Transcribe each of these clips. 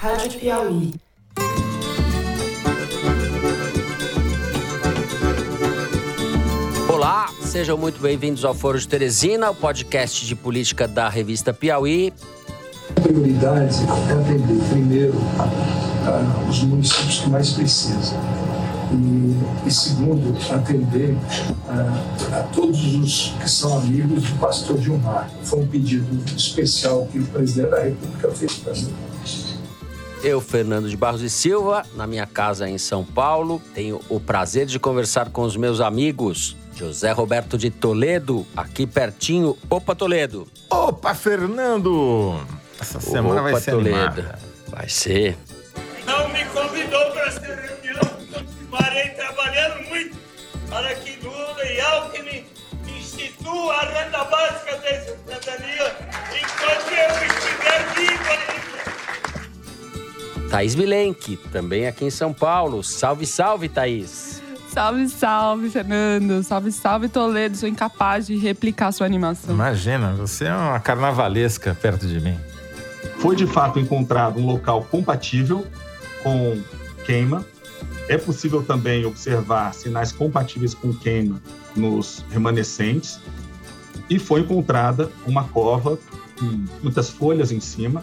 Rádio Piauí. Olá, sejam muito bem-vindos ao Foro de Teresina, o podcast de política da revista Piauí. A prioridade é atender primeiro ah, os municípios que mais precisam. E, e segundo, atender ah, a todos os que são amigos do pastor Gilmar. Foi um pedido especial que o presidente da República fez para mim. Eu, Fernando de Barros e Silva, na minha casa em São Paulo, tenho o prazer de conversar com os meus amigos José Roberto de Toledo, aqui pertinho. Opa, Toledo! Opa, Fernando! Essa semana Opa, vai ser Toledo. animada. Vai ser. não me convidou para essa reunião. Continuarei trabalhando muito para que Lula e Alckmin instituam a renda básica da cidadania enquanto eu estiver vivo. Thaís Milenque, também aqui em São Paulo. Salve, salve, Thaís! Salve, salve, Fernando. Salve, salve, Toledo. Sou incapaz de replicar sua animação. Imagina, você é uma carnavalesca perto de mim. foi de fato encontrado um local compatível com queima. É possível também observar sinais compatíveis com queima nos remanescentes. E foi encontrada uma cova com muitas folhas em cima.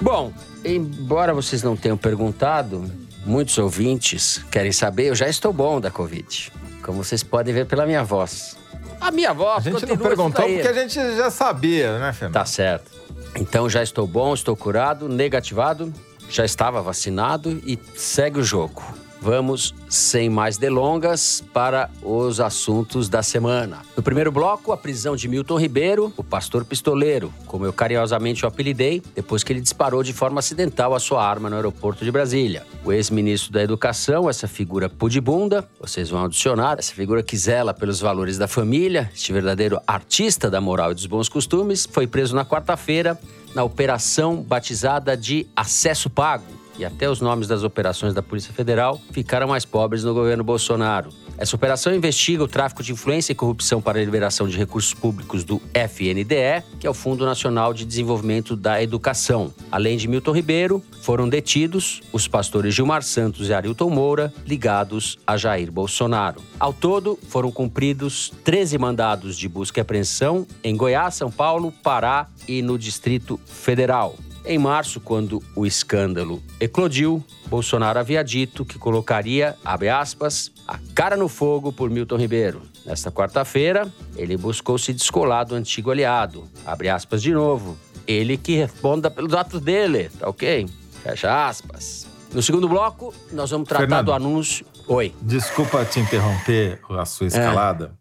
Bom, embora vocês não tenham perguntado, muitos ouvintes querem saber, eu já estou bom da Covid. Como vocês podem ver pela minha voz. A minha voz A gente não perguntou porque a gente já sabia, né, Fernando? Tá certo. Então já estou bom, estou curado, negativado, já estava vacinado e segue o jogo. Vamos, sem mais delongas, para os assuntos da semana. No primeiro bloco, a prisão de Milton Ribeiro, o pastor pistoleiro, como eu carinhosamente o apelidei, depois que ele disparou de forma acidental a sua arma no aeroporto de Brasília. O ex-ministro da Educação, essa figura pudibunda, vocês vão adicionar, essa figura que zela pelos valores da família, este verdadeiro artista da moral e dos bons costumes, foi preso na quarta-feira na operação batizada de Acesso Pago. E até os nomes das operações da Polícia Federal ficaram mais pobres no governo Bolsonaro. Essa operação investiga o tráfico de influência e corrupção para a liberação de recursos públicos do FNDE, que é o Fundo Nacional de Desenvolvimento da Educação. Além de Milton Ribeiro, foram detidos os pastores Gilmar Santos e Arilton Moura, ligados a Jair Bolsonaro. Ao todo, foram cumpridos 13 mandados de busca e apreensão em Goiás, São Paulo, Pará e no Distrito Federal. Em março, quando o escândalo eclodiu, Bolsonaro havia dito que colocaria, abre aspas, a cara no fogo por Milton Ribeiro. Nesta quarta-feira, ele buscou se descolar do antigo aliado. Abre aspas de novo. Ele que responda pelos atos dele, tá ok? Fecha aspas. No segundo bloco, nós vamos tratar Fernando. do anúncio. Oi. Desculpa te interromper a sua É. escalada,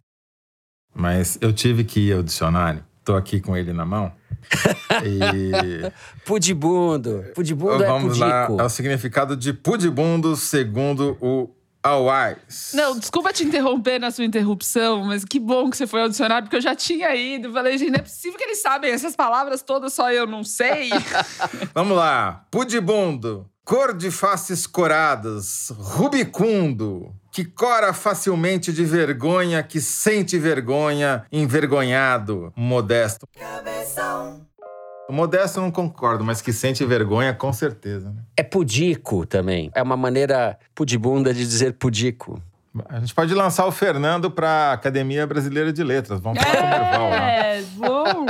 mas eu tive que ir ao dicionário. Tô aqui com ele na mão. e Pudibundo. Pudibundo é vamos lá pudico. ao significado de pudibundo segundo o Awais. Não, desculpa te interromper na sua interrupção, mas que bom que você foi ao dicionário, porque eu já tinha ido. Falei, gente, não é possível que eles sabem essas palavras todas, só eu não sei. Vamos lá. Pudibundo. Cor de faces coradas, rubicundo, que cora facilmente de vergonha, que sente vergonha, envergonhado, modesto. Modesto eu não concordo, mas que sente vergonha, com certeza. né? É pudico também. É uma maneira pudibunda de dizer pudico. A gente pode lançar o Fernando para a Academia Brasileira de Letras. Vamos falar com o Merval lá. é, bom.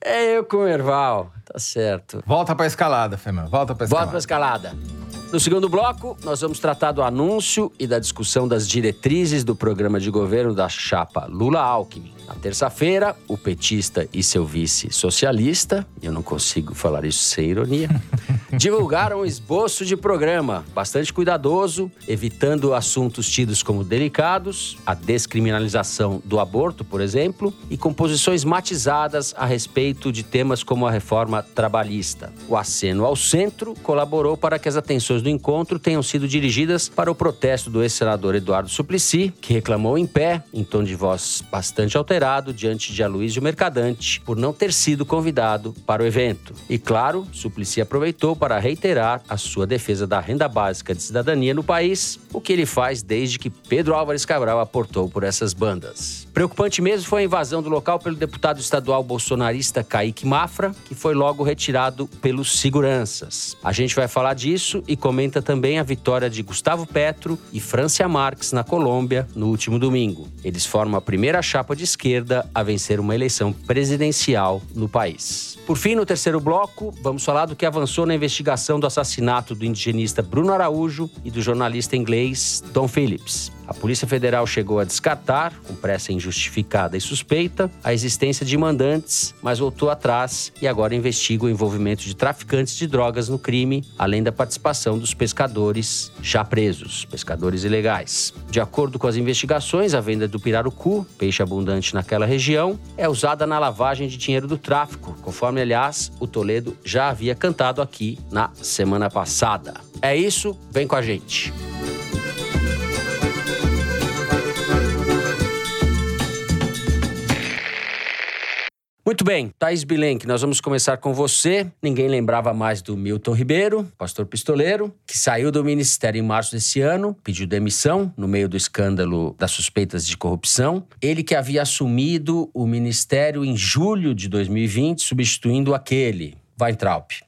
É eu com o Erval, tá certo. Volta para a escalada, Fernando. Volta para a escalada. Volta pra escalada. No segundo bloco, nós vamos tratar do anúncio e da discussão das diretrizes do programa de governo da chapa Lula-Alckmin. Na terça-feira, o petista e seu vice socialista, eu não consigo falar isso sem ironia, divulgaram um esboço de programa bastante cuidadoso, evitando assuntos tidos como delicados, a descriminalização do aborto, por exemplo, e com posições matizadas a respeito de temas como a reforma trabalhista. O aceno ao centro colaborou para que as atenções do encontro tenham sido dirigidas para o protesto do ex-senador Eduardo Suplicy, que reclamou em pé, em tom de voz bastante alterado, diante de Aloysio Mercadante, por não ter sido convidado para o evento. E claro, Suplicy aproveitou para reiterar a sua defesa da renda básica de cidadania no país, o que ele faz desde que Pedro Álvares Cabral aportou por essas bandas. Preocupante mesmo foi a invasão do local pelo deputado estadual bolsonarista Kaique Mafra, que foi logo retirado pelos seguranças. A gente vai falar disso e comenta também a vitória de Gustavo Petro e Francia Marques na Colômbia no último domingo. Eles formam a primeira chapa de esquerda a vencer uma eleição presidencial no país. Por fim, no terceiro bloco, vamos falar do que avançou na investigação do assassinato do indigenista Bruno Araújo e do jornalista inglês Tom Phillips. A Polícia Federal chegou a descartar, com pressa injustificada e suspeita, a existência de mandantes, mas voltou atrás e agora investiga o envolvimento de traficantes de drogas no crime, além da participação dos pescadores já presos, pescadores ilegais. De acordo com as investigações, a venda do pirarucu, peixe abundante naquela região, é usada na lavagem de dinheiro do tráfico, conforme, aliás, o Toledo já havia cantado aqui na semana passada. É isso, vem com a gente. Bem, Thaís Bilenque, nós vamos começar com você. Ninguém lembrava mais do Milton Ribeiro, pastor pistoleiro, que saiu do ministério em março desse ano, pediu demissão no meio do escândalo das suspeitas de corrupção. Ele que havia assumido o ministério em julho de 2020, substituindo aquele, Weintraub.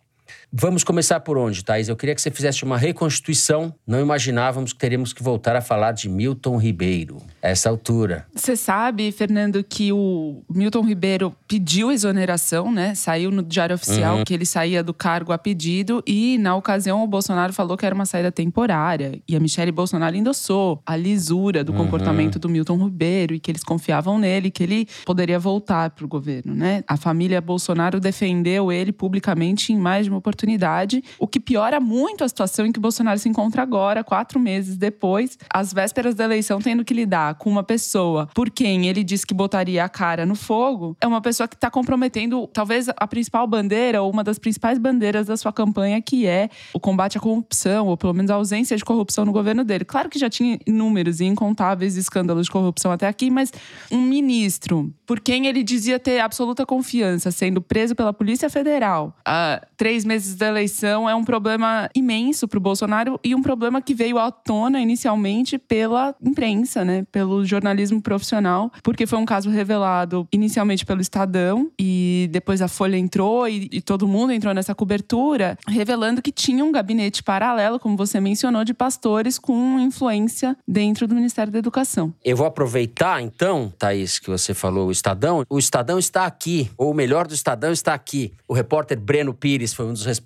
Vamos começar por onde, Thaís? Eu queria que você fizesse uma reconstituição. Não imaginávamos que teríamos que voltar a falar de Milton Ribeiro essa altura. Você sabe, Fernando, que o Milton Ribeiro pediu exoneração, né? Saiu no Diário Oficial uhum. que ele saía do cargo a pedido e, na ocasião, o Bolsonaro falou que era uma saída temporária. E a Michelle Bolsonaro endossou a lisura do uhum. comportamento do Milton Ribeiro e que eles confiavam nele, que ele poderia voltar para o governo, né? A família Bolsonaro defendeu ele publicamente em mais de uma oportunidade oportunidade, o que piora muito a situação em que Bolsonaro se encontra agora, quatro meses depois, às vésperas da eleição, tendo que lidar com uma pessoa por quem ele disse que botaria a cara no fogo, é uma pessoa que está comprometendo talvez a principal bandeira ou uma das principais bandeiras da sua campanha, que é o combate à corrupção, ou pelo menos a ausência de corrupção no governo dele. Claro que já tinha inúmeros e incontáveis escândalos de corrupção até aqui, mas um ministro por quem ele dizia ter absoluta confiança, sendo preso pela Polícia Federal há três meses meses da eleição é um problema imenso para o Bolsonaro e um problema que veio à tona inicialmente pela imprensa, né? Pelo jornalismo profissional, porque foi um caso revelado inicialmente pelo Estadão e depois a Folha entrou e, e todo mundo entrou nessa cobertura, revelando que tinha um gabinete paralelo, como você mencionou, de pastores com influência dentro do Ministério da Educação. Eu vou aproveitar então, Thaís, que você falou o Estadão. O Estadão está aqui, ou o melhor do Estadão está aqui. O repórter Breno Pires foi um dos responsáveis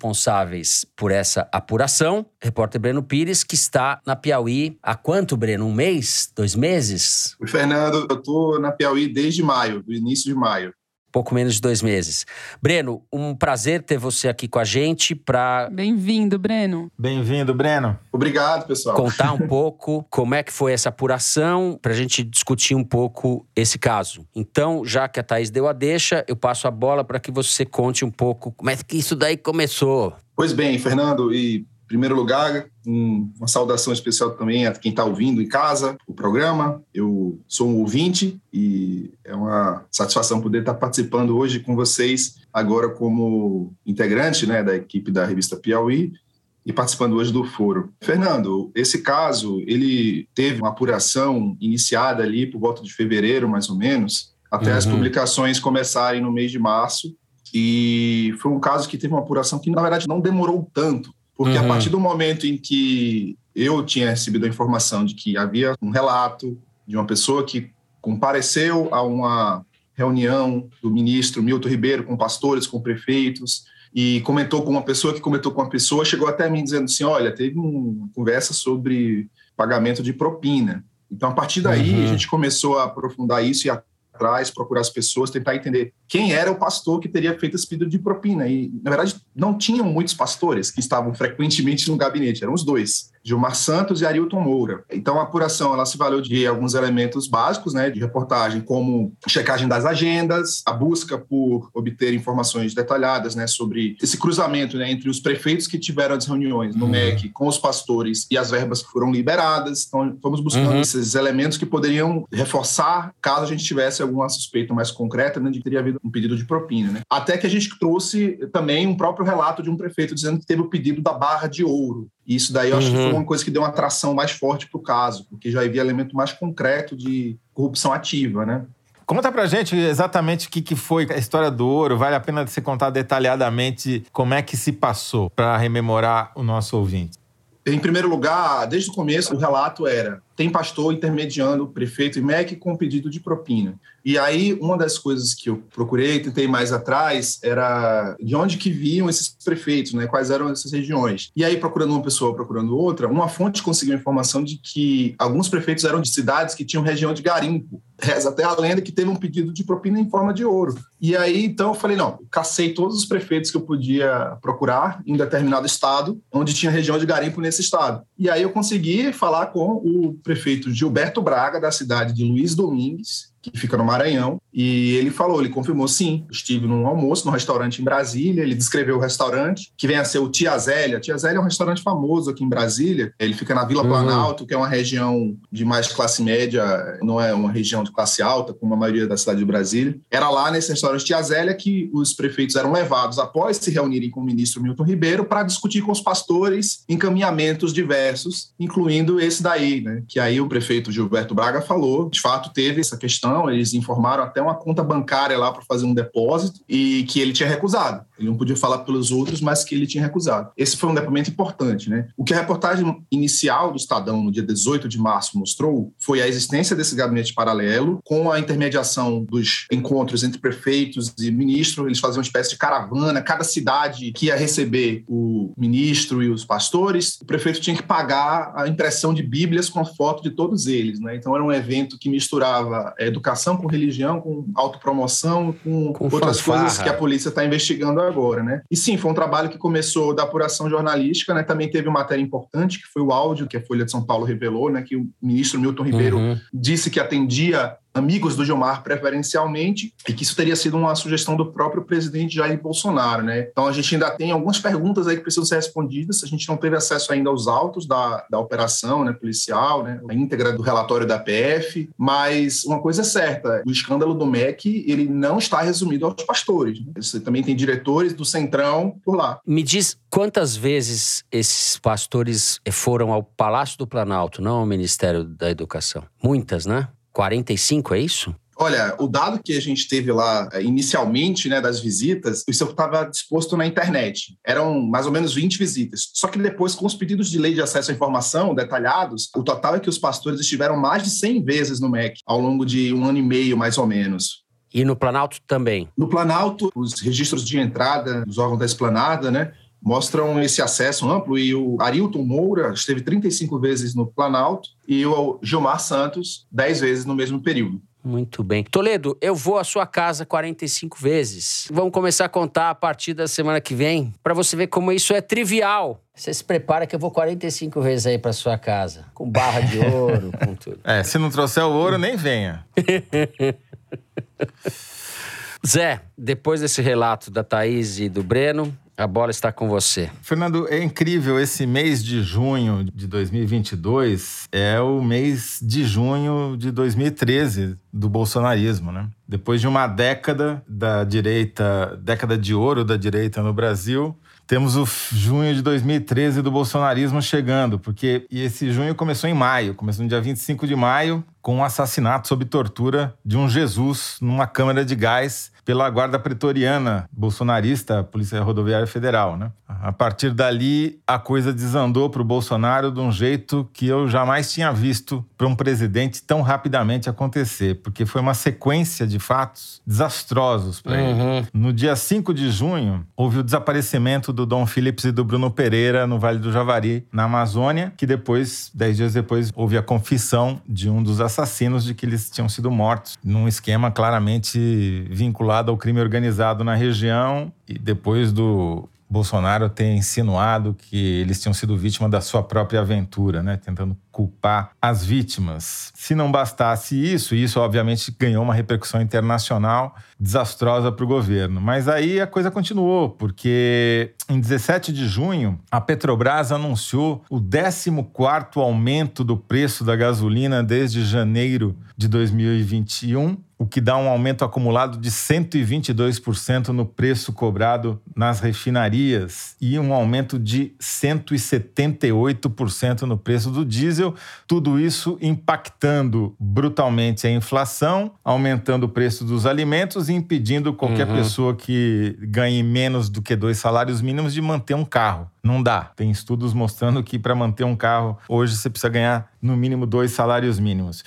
por essa apuração, repórter Breno Pires, que está na Piauí há quanto, Breno? Um mês? Dois meses? Fernando, eu estou na Piauí desde maio, do início de maio pouco menos de dois meses. Breno, um prazer ter você aqui com a gente para. Bem-vindo, Breno. Bem-vindo, Breno. Obrigado, pessoal. Contar um pouco como é que foi essa apuração, para a gente discutir um pouco esse caso. Então, já que a Thaís deu a deixa, eu passo a bola para que você conte um pouco como é que isso daí começou. Pois bem, Fernando, e em primeiro lugar, um, uma saudação especial também a quem está ouvindo em casa o programa. Eu sou um ouvinte e é uma satisfação poder estar tá participando hoje com vocês, agora como integrante né, da equipe da revista Piauí e participando hoje do foro. Fernando, esse caso ele teve uma apuração iniciada ali por volta de fevereiro, mais ou menos, até uhum. as publicações começarem no mês de março. E foi um caso que teve uma apuração que, na verdade, não demorou tanto porque uhum. a partir do momento em que eu tinha recebido a informação de que havia um relato de uma pessoa que compareceu a uma reunião do ministro Milton Ribeiro com pastores, com prefeitos, e comentou com uma pessoa que comentou com uma pessoa, chegou até mim dizendo assim: olha, teve uma conversa sobre pagamento de propina. Então, a partir daí, uhum. a gente começou a aprofundar isso e a atrás, procurar as pessoas, tentar entender quem era o pastor que teria feito esse pedido de propina. E, na verdade, não tinham muitos pastores que estavam frequentemente no gabinete, eram os dois. Gilmar Santos e Arilton Moura. Então, a apuração ela se valeu de alguns elementos básicos né, de reportagem, como checagem das agendas, a busca por obter informações detalhadas né, sobre esse cruzamento né, entre os prefeitos que tiveram as reuniões no uhum. MEC com os pastores e as verbas que foram liberadas. Então, fomos buscando uhum. esses elementos que poderiam reforçar caso a gente tivesse alguma suspeita mais concreta né, de que teria havido um pedido de propina. Né? Até que a gente trouxe também um próprio relato de um prefeito dizendo que teve o pedido da barra de ouro. E isso daí eu acho que foi Uhum. uma coisa que deu uma atração mais forte para o caso, porque já havia elemento mais concreto de corrupção ativa, né? Conta pra gente exatamente o que, que foi a história do ouro. Vale a pena você contar detalhadamente como é que se passou para rememorar o nosso ouvinte. Em primeiro lugar, desde o começo, o relato era: tem pastor intermediando prefeito IMEC com pedido de propina. E aí, uma das coisas que eu procurei, tentei mais atrás, era de onde que vinham esses prefeitos, né? Quais eram essas regiões. E aí, procurando uma pessoa, procurando outra, uma fonte conseguiu informação de que alguns prefeitos eram de cidades que tinham região de garimpo. Reza até a lenda que teve um pedido de propina em forma de ouro. E aí, então, eu falei, não, cacei todos os prefeitos que eu podia procurar em determinado estado, onde tinha região de garimpo nesse estado. E aí eu consegui falar com o prefeito Gilberto Braga, da cidade de Luiz Domingues, que fica no Maranhão, e ele falou, ele confirmou, sim, estive num almoço, num restaurante em Brasília, ele descreveu o restaurante, que vem a ser o Tia Zélia. Tia Zélia é um restaurante famoso aqui em Brasília, ele fica na Vila Uhum. Planalto, que é uma região de mais classe média, não é uma região de classe alta, como a maioria da cidade de Brasília. Era lá nesse restaurante Tia Zélia que os prefeitos eram levados, após se reunirem com o ministro Milton Ribeiro, para discutir com os pastores encaminhamentos diversos, incluindo esse daí, né? Que aí o prefeito Gilberto Braga falou, de fato teve essa questão, eles informaram até uma conta bancária lá para fazer um depósito e que ele tinha recusado. Ele não podia falar pelos outros, mas que ele tinha recusado. Esse foi um depoimento importante, né? O que a reportagem inicial do Estadão, no dia 18 de março, mostrou foi a existência desse gabinete paralelo, com a intermediação dos encontros entre prefeitos e ministros. Eles faziam uma espécie de caravana, cada cidade que ia receber o ministro e os pastores, o prefeito tinha que pagar a impressão de Bíblias com a foto de todos eles, né? Então era um evento que misturava é, educação com religião, com autopromoção, com, Com outras fanfarra. coisas que a polícia está investigando agora, né? E sim, foi um trabalho que começou da apuração jornalística, né? Também teve uma matéria importante, que foi o áudio que a Folha de São Paulo revelou, né? Que o ministro Milton Ribeiro Uhum. disse que atendia amigos do Gilmar preferencialmente e que isso teria sido uma sugestão do próprio presidente Jair Bolsonaro, né? Então a gente ainda tem algumas perguntas aí que precisam ser respondidas. A gente não teve acesso ainda aos autos da, da operação, né, policial, né, a íntegra do relatório da PF, mas uma coisa é certa, o escândalo do MEC, ele não está resumido aos pastores. Né? Você também tem diretores do Centrão por lá. Me diz quantas vezes esses pastores foram ao Palácio do Planalto, não ao Ministério da Educação? Muitas, né? 45, é isso? Olha, o dado que a gente teve lá eh, inicialmente, né, das visitas, isso estava disposto na internet. Eram mais ou menos 20 visitas. Só que depois, com os pedidos de lei de acesso à informação detalhados, o total é que os pastores estiveram mais de 100 vezes no MEC, ao longo de um ano e meio, mais ou menos. E no Planalto também. No Planalto, os registros de entrada dos órgãos da esplanada, né, mostram esse acesso amplo e o Arilton Moura esteve 35 vezes no Planalto e o Gilmar Santos 10 vezes no mesmo período. Muito bem. Toledo, eu vou à sua casa 45 vezes. Vamos começar a contar a partir da semana que vem, para você ver como isso é trivial. Você se prepara que eu vou 45 vezes aí para sua casa, com barra de ouro, com tudo. É, se não trouxer o ouro, nem venha. Zé, depois desse relato da Thaís e do Breno, a bola está com você. Fernando, é incrível. Esse mês de junho de 2022 é o mês de junho de 2013 do bolsonarismo, né? Depois de uma década da direita, década de ouro da direita no Brasil, temos o junho de 2013 do bolsonarismo chegando, porque e esse junho começou em maio, começou no dia 25 de maio, com o um assassinato sob tortura de um Jesus numa câmara de gás pela guarda pretoriana bolsonarista, Polícia Rodoviária Federal, né? A partir dali, a coisa desandou para o Bolsonaro de um jeito que eu jamais tinha visto para um presidente tão rapidamente acontecer, porque foi uma sequência de fatos desastrosos para Uhum. ele. No dia 5 de junho, houve o desaparecimento do Dom Phillips e do Bruno Pereira no Vale do Javari, na Amazônia, que depois, dez dias depois, houve a confissão de um dos assassinos de que eles tinham sido mortos, num esquema claramente vinculado ao crime organizado na região, e depois do Bolsonaro ter insinuado que eles tinham sido vítima da sua própria aventura, né? Tentando culpar as vítimas. Se não bastasse isso, isso obviamente ganhou uma repercussão internacional desastrosa para o governo. Mas aí a coisa continuou, porque em 17 de junho, a Petrobras anunciou o 14º aumento do preço da gasolina desde janeiro de 2021 o que dá um aumento acumulado de 122% no preço cobrado nas refinarias e um aumento de 178% no preço do diesel. Tudo isso impactando brutalmente a inflação, aumentando o preço dos alimentos e impedindo qualquer uhum. pessoa que ganhe menos do que dois salários mínimos de manter um carro. Não dá. Tem estudos mostrando que para manter um carro hoje você precisa ganhar no mínimo dois salários mínimos.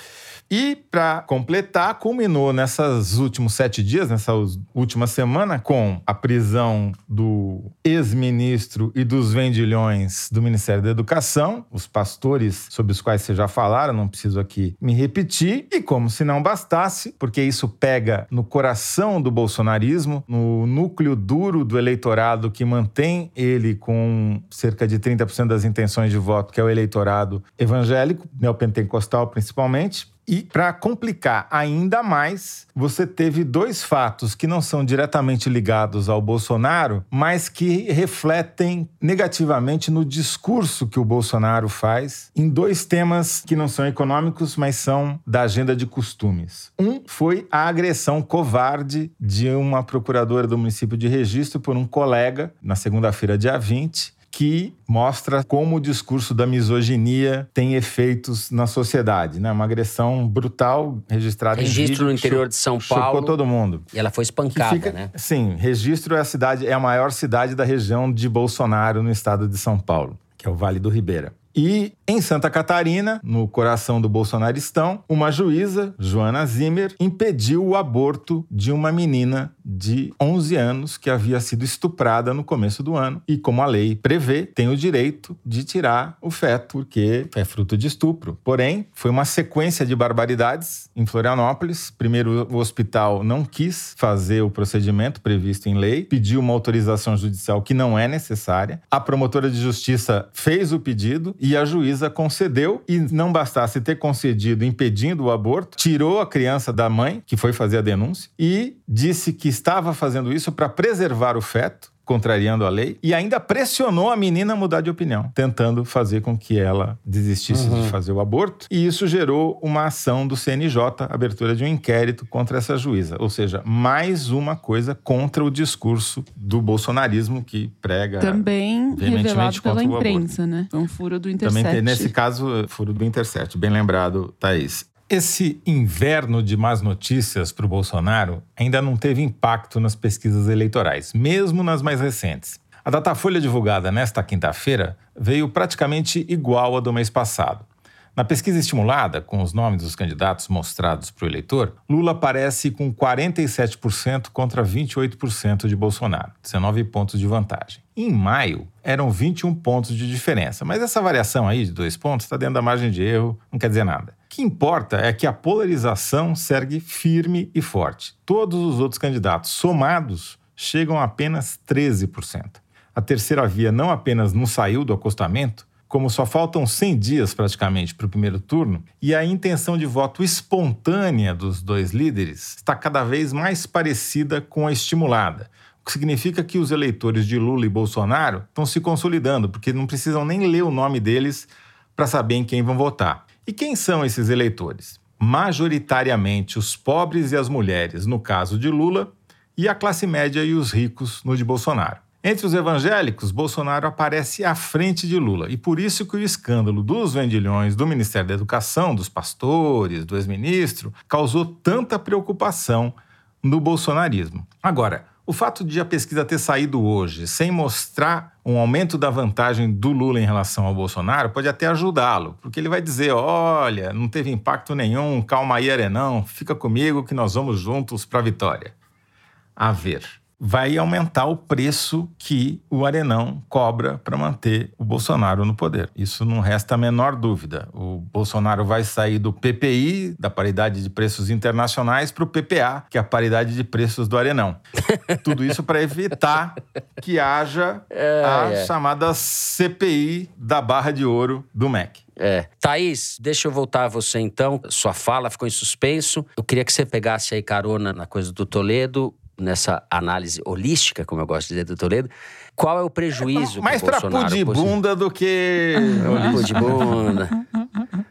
E, para completar, culminou nessas últimos sete dias, nessa última semana, com a prisão do ex-ministro e dos vendilhões do Ministério da Educação, os pastores sobre os quais vocês já falaram, não preciso aqui me repetir. E como se não bastasse, porque isso pega no coração do bolsonarismo, no núcleo duro do eleitorado que mantém ele com cerca de 30% das intenções de voto, que é o eleitorado evangélico, neopentecostal principalmente e para complicar ainda mais, você teve dois fatos que não são diretamente ligados ao Bolsonaro, mas que refletem negativamente no discurso que o Bolsonaro faz em dois temas que não são econômicos, mas são da agenda de costumes. Um foi a agressão covarde de uma procuradora do município de Registro por um colega na segunda-feira, dia 20, que mostra como o discurso da misoginia tem efeitos na sociedade, né? Uma agressão brutal registrada registro em vídeo. no interior de São Paulo. Chocou todo mundo. E ela foi espancada, fica, né? Sim, registro é a cidade é a maior cidade da região de Bolsonaro no estado de São Paulo, que é o Vale do Ribeira. E em Santa Catarina, no coração do bolsonaristão, uma juíza, Joana Zimmer, impediu o aborto de uma menina de 11 anos que havia sido estuprada no começo do ano. E como a lei prevê, tem o direito de tirar o feto, porque é fruto de estupro. Porém, foi uma sequência de barbaridades em Florianópolis. Primeiro, o hospital não quis fazer o procedimento previsto em lei, pediu uma autorização judicial que não é necessária. A promotora de justiça fez o pedido e a juíza concedeu. E não bastasse ter concedido impedindo o aborto, tirou a criança da mãe, que foi fazer a denúncia, e disse que estava fazendo isso para preservar o feto, contrariando a lei, e ainda pressionou a menina a mudar de opinião, tentando fazer com que ela desistisse uhum. de fazer o aborto. E isso gerou uma ação do CNJ, abertura de um inquérito contra essa juíza. Ou seja, mais uma coisa contra o discurso do bolsonarismo que prega. Também revelado pela imprensa, né? É um furo do Intercept. Também, nesse caso, furo do Intercept. Bem lembrado, Thaís. Esse inverno de más notícias para o Bolsonaro ainda não teve impacto nas pesquisas eleitorais, mesmo nas mais recentes. A Datafolha divulgada nesta quinta-feira veio praticamente igual à do mês passado. Na pesquisa estimulada, com os nomes dos candidatos mostrados para o eleitor, Lula aparece com 47% contra 28% de Bolsonaro, 19 pontos de vantagem. Em maio, eram 21 pontos de diferença, mas essa variação aí de dois pontos está dentro da margem de erro, não quer dizer nada que importa é que a polarização segue firme e forte. Todos os outros candidatos somados chegam a apenas 13%. A terceira via não apenas não saiu do acostamento, como só faltam 100 dias praticamente para o primeiro turno, e a intenção de voto espontânea dos dois líderes está cada vez mais parecida com a estimulada, o que significa que os eleitores de Lula e Bolsonaro estão se consolidando, porque não precisam nem ler o nome deles para saber em quem vão votar. E quem são esses eleitores? Majoritariamente os pobres e as mulheres, no caso de Lula, e a classe média e os ricos, no de Bolsonaro. Entre os evangélicos, Bolsonaro aparece à frente de Lula, e por isso que o escândalo dos vendilhões do Ministério da Educação, dos pastores, do ex-ministro, causou tanta preocupação no bolsonarismo. Agora, o fato de a pesquisa ter saído hoje sem mostrar um aumento da vantagem do Lula em relação ao Bolsonaro pode até ajudá-lo, porque ele vai dizer: olha, não teve impacto nenhum, calma aí, Arenão, fica comigo que nós vamos juntos para a vitória. A ver. Vai aumentar o preço que o Arenão cobra para manter o Bolsonaro no poder. Isso não resta a menor dúvida. O Bolsonaro vai sair do PPI, da paridade de preços internacionais, para o PPA, que é a paridade de preços do Arenão. Tudo isso para evitar que haja a chamada CPI da barra de ouro do MEC. É. Thaís, deixa eu voltar a você então. Sua fala ficou em suspenso. Eu queria que você pegasse aí carona na coisa do Toledo, nessa análise holística, como eu gosto de dizer do Toledo. Qual é o prejuízo é, Mais para pôr de bunda do que... Pôr de bunda.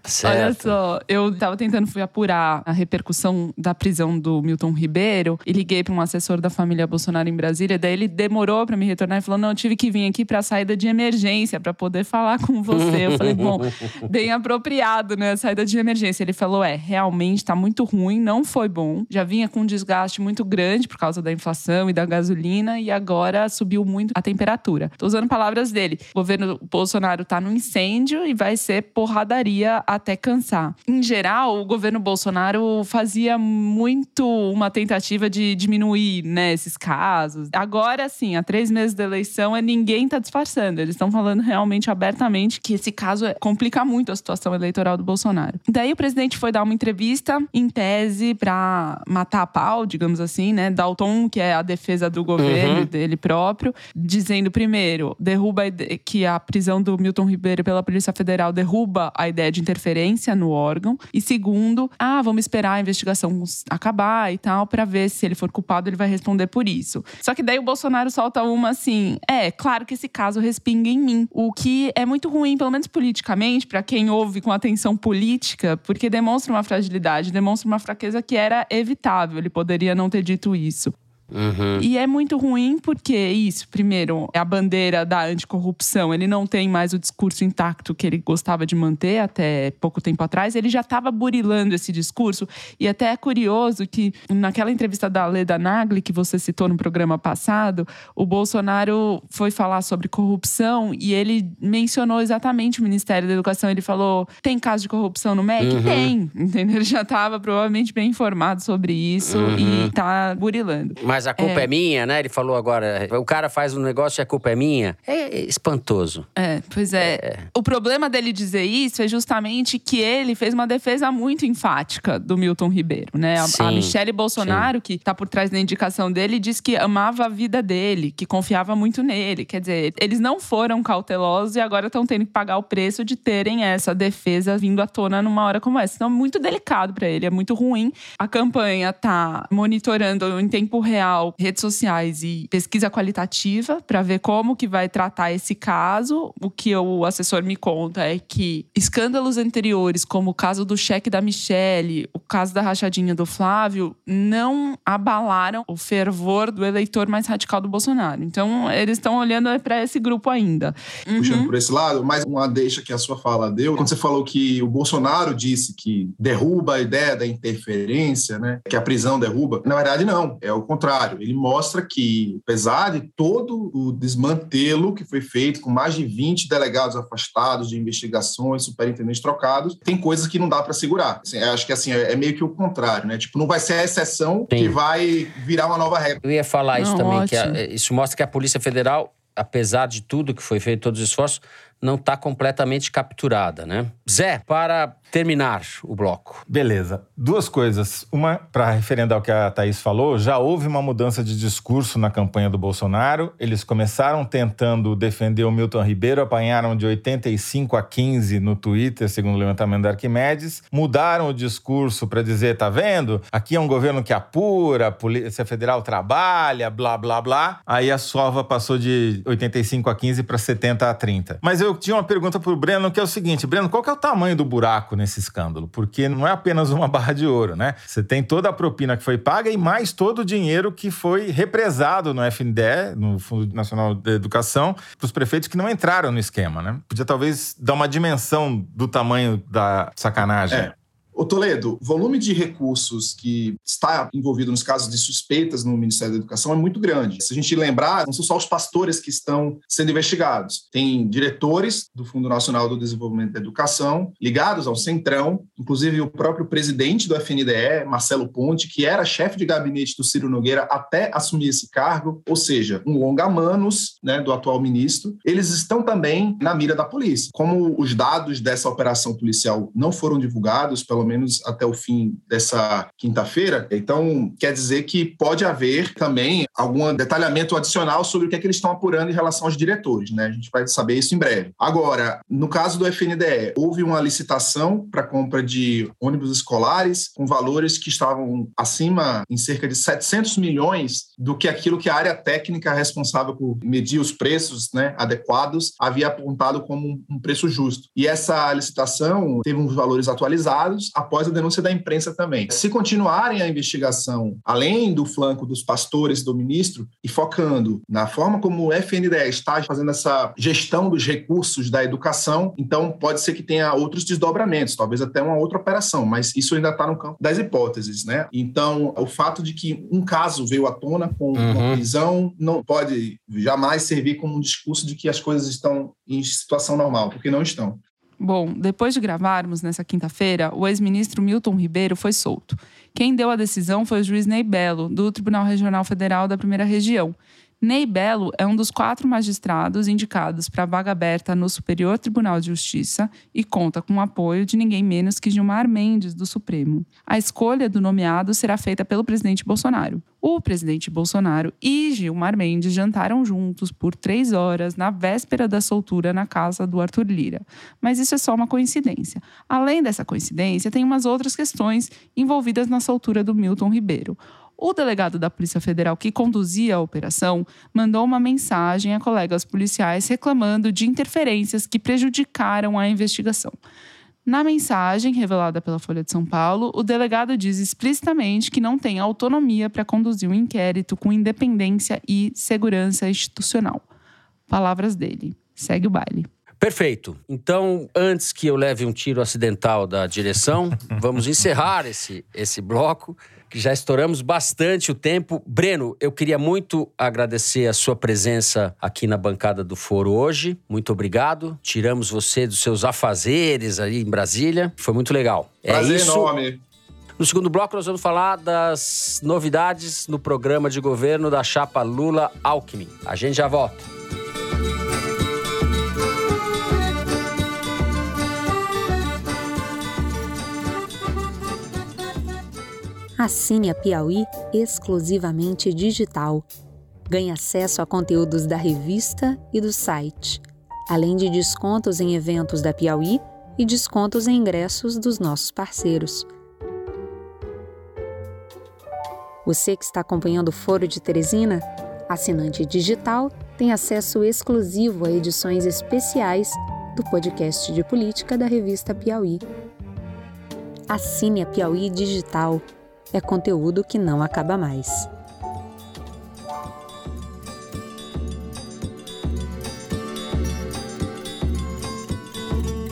Certo. Olha só, eu tava tentando fui apurar a repercussão da prisão do Milton Ribeiro e liguei para um assessor da família Bolsonaro em Brasília. Daí ele demorou para me retornar e falou: Não, eu tive que vir aqui para saída de emergência para poder falar com você. Eu falei: Bom, bem apropriado, né? Saída de emergência. Ele falou: É, realmente tá muito ruim, não foi bom. Já vinha com um desgaste muito grande por causa da inflação e da gasolina e agora subiu muito a temperatura. Tô usando palavras dele. O governo Bolsonaro tá no incêndio e vai ser porradaria a até cansar. Em geral, o governo Bolsonaro fazia muito uma tentativa de diminuir né, esses casos. Agora, sim, há três meses da eleição, é ninguém está disfarçando. Eles estão falando realmente abertamente que esse caso é, complica muito a situação eleitoral do Bolsonaro. Daí o presidente foi dar uma entrevista, em tese, para matar a pau, digamos assim, né? Dar o tom que é a defesa do governo uhum. dele próprio, dizendo, primeiro, derruba a que a prisão do Milton Ribeiro pela Polícia Federal derruba a ideia de interferência interferência no órgão. E segundo, ah, vamos esperar a investigação acabar e tal, para ver se ele for culpado, ele vai responder por isso. Só que daí o Bolsonaro solta uma assim: é, claro que esse caso respinga em mim. O que é muito ruim, pelo menos politicamente, para quem ouve com atenção política, porque demonstra uma fragilidade, demonstra uma fraqueza que era evitável. Ele poderia não ter dito isso. Uhum. E é muito ruim porque isso, primeiro, é a bandeira da anticorrupção. Ele não tem mais o discurso intacto que ele gostava de manter até pouco tempo atrás. Ele já estava burilando esse discurso. E até é curioso que naquela entrevista da Leda Nagli, que você citou no programa passado, o Bolsonaro foi falar sobre corrupção e ele mencionou exatamente o Ministério da Educação. Ele falou: tem caso de corrupção no MEC? Uhum. Tem. Entendeu? Ele já estava provavelmente bem informado sobre isso uhum. e está burilando. Mas mas a culpa é. é. minha, né? Ele falou agora. O cara faz um negócio e a culpa é minha. É espantoso. É, pois é. é. O problema dele dizer isso é justamente que ele fez uma defesa muito enfática do Milton Ribeiro, né? Sim, a, Michelle Bolsonaro, sim. que tá por trás da indicação dele, disse que amava a vida dele, que confiava muito nele. Quer dizer, eles não foram cautelosos e agora estão tendo que pagar o preço de terem essa defesa vindo à tona numa hora como essa. Então, é muito delicado para ele, é muito ruim. A campanha tá monitorando em tempo real real, redes sociais e pesquisa qualitativa para ver como que vai tratar esse caso. O que o assessor me conta é que escândalos anteriores, como o caso do cheque da Michelle, o caso da rachadinha do Flávio, não abalaram o fervor do eleitor mais radical do Bolsonaro. Então, eles estão olhando para esse grupo ainda. Puxando uhum. por esse lado, mais uma deixa que a sua fala deu. Quando você falou que o Bolsonaro disse que derruba a ideia da interferência, né? Que a prisão derruba. Na verdade, não. É o contrário contrário, ele mostra que, apesar de todo o desmantelo que foi feito, com mais de 20 delegados afastados de investigações, superintendentes trocados, tem coisas que não dá para segurar. Assim, acho que assim, é meio que o contrário, né? Tipo, não vai ser a exceção Sim. que vai virar uma nova regra. Eu ia falar isso não, também, que a, isso mostra que a Polícia Federal, apesar de tudo que foi feito, todos os esforços, não está completamente capturada, né? Zé, para terminar o bloco. Beleza. Duas coisas. Uma, para referendar o que a Thaís falou, já houve uma mudança de discurso na campanha do Bolsonaro. Eles começaram tentando defender o Milton Ribeiro, apanharam de 85 a 15 no Twitter, segundo o levantamento da Arquimedes. Mudaram o discurso para dizer, tá vendo? Aqui é um governo que apura, a Polícia Federal trabalha, blá, blá, blá. Aí a sova passou de 85 a 15 para 70 a 30. Mas eu eu tinha uma pergunta para o Breno, que é o seguinte: Breno, qual que é o tamanho do buraco nesse escândalo? Porque não é apenas uma barra de ouro, né? Você tem toda a propina que foi paga e mais todo o dinheiro que foi represado no FNDE, no Fundo Nacional de Educação, para os prefeitos que não entraram no esquema, né? Podia talvez dar uma dimensão do tamanho da sacanagem. É. O Toledo, volume de recursos que está envolvido nos casos de suspeitas no Ministério da Educação é muito grande. Se a gente lembrar, não são só os pastores que estão sendo investigados. Tem diretores do Fundo Nacional do Desenvolvimento da Educação ligados ao Centrão, inclusive o próprio presidente do FNDE, Marcelo Ponte, que era chefe de gabinete do Ciro Nogueira até assumir esse cargo, ou seja, um longa-manos né, do atual ministro. Eles estão também na mira da polícia. Como os dados dessa operação policial não foram divulgados, pelo menos até o fim dessa quinta-feira, então quer dizer que pode haver também algum detalhamento adicional sobre o que é que eles estão apurando em relação aos diretores, né? A gente vai saber isso em breve. Agora, no caso do FNDE, houve uma licitação para compra de ônibus escolares com valores que estavam acima em cerca de 700 milhões do que aquilo que a área técnica responsável por medir os preços né, adequados havia apontado como um preço justo. E essa licitação teve uns valores atualizados após a denúncia da imprensa também. Se continuarem a investigação além do flanco dos pastores do ministro e focando na forma como o FNDE está fazendo essa gestão dos recursos da educação, então pode ser que tenha outros desdobramentos, talvez até uma outra operação, mas isso ainda está no campo das hipóteses, né? Então, o fato de que um caso veio à tona com uhum. uma prisão não pode jamais servir como um discurso de que as coisas estão em situação normal, porque não estão. Bom, depois de gravarmos nessa quinta-feira, o ex-ministro Milton Ribeiro foi solto. Quem deu a decisão foi o juiz Ney Belo, do Tribunal Regional Federal da Primeira Região. Ney Belo é um dos quatro magistrados indicados para a vaga aberta no Superior Tribunal de Justiça e conta com o apoio de ninguém menos que Gilmar Mendes, do Supremo. A escolha do nomeado será feita pelo presidente Bolsonaro. O presidente Bolsonaro e Gilmar Mendes jantaram juntos por três horas na véspera da soltura na casa do Arthur Lira. Mas isso é só uma coincidência. Além dessa coincidência, tem umas outras questões envolvidas na soltura do Milton Ribeiro. O delegado da Polícia Federal que conduzia a operação mandou uma mensagem a colegas policiais reclamando de interferências que prejudicaram a investigação. Na mensagem revelada pela Folha de São Paulo, o delegado diz explicitamente que não tem autonomia para conduzir um inquérito com independência e segurança institucional. Palavras dele. Segue o baile. Perfeito. Então, antes que eu leve um tiro acidental da direção, vamos encerrar esse, esse bloco que já estouramos bastante o tempo. Breno, eu queria muito agradecer a sua presença aqui na bancada do Foro hoje. Muito obrigado. Tiramos você dos seus afazeres ali em Brasília. Foi muito legal. É Prazer é isso. enorme. No segundo bloco, nós vamos falar das novidades no programa de governo da chapa Lula-Alckmin. A gente já volta. Assine a Piauí exclusivamente digital. Ganhe acesso a conteúdos da revista e do site, além de descontos em eventos da Piauí e descontos em ingressos dos nossos parceiros. Você que está acompanhando o Foro de Teresina, assinante digital, tem acesso exclusivo a edições especiais do podcast de política da revista Piauí. Assine a Piauí Digital é conteúdo que não acaba mais.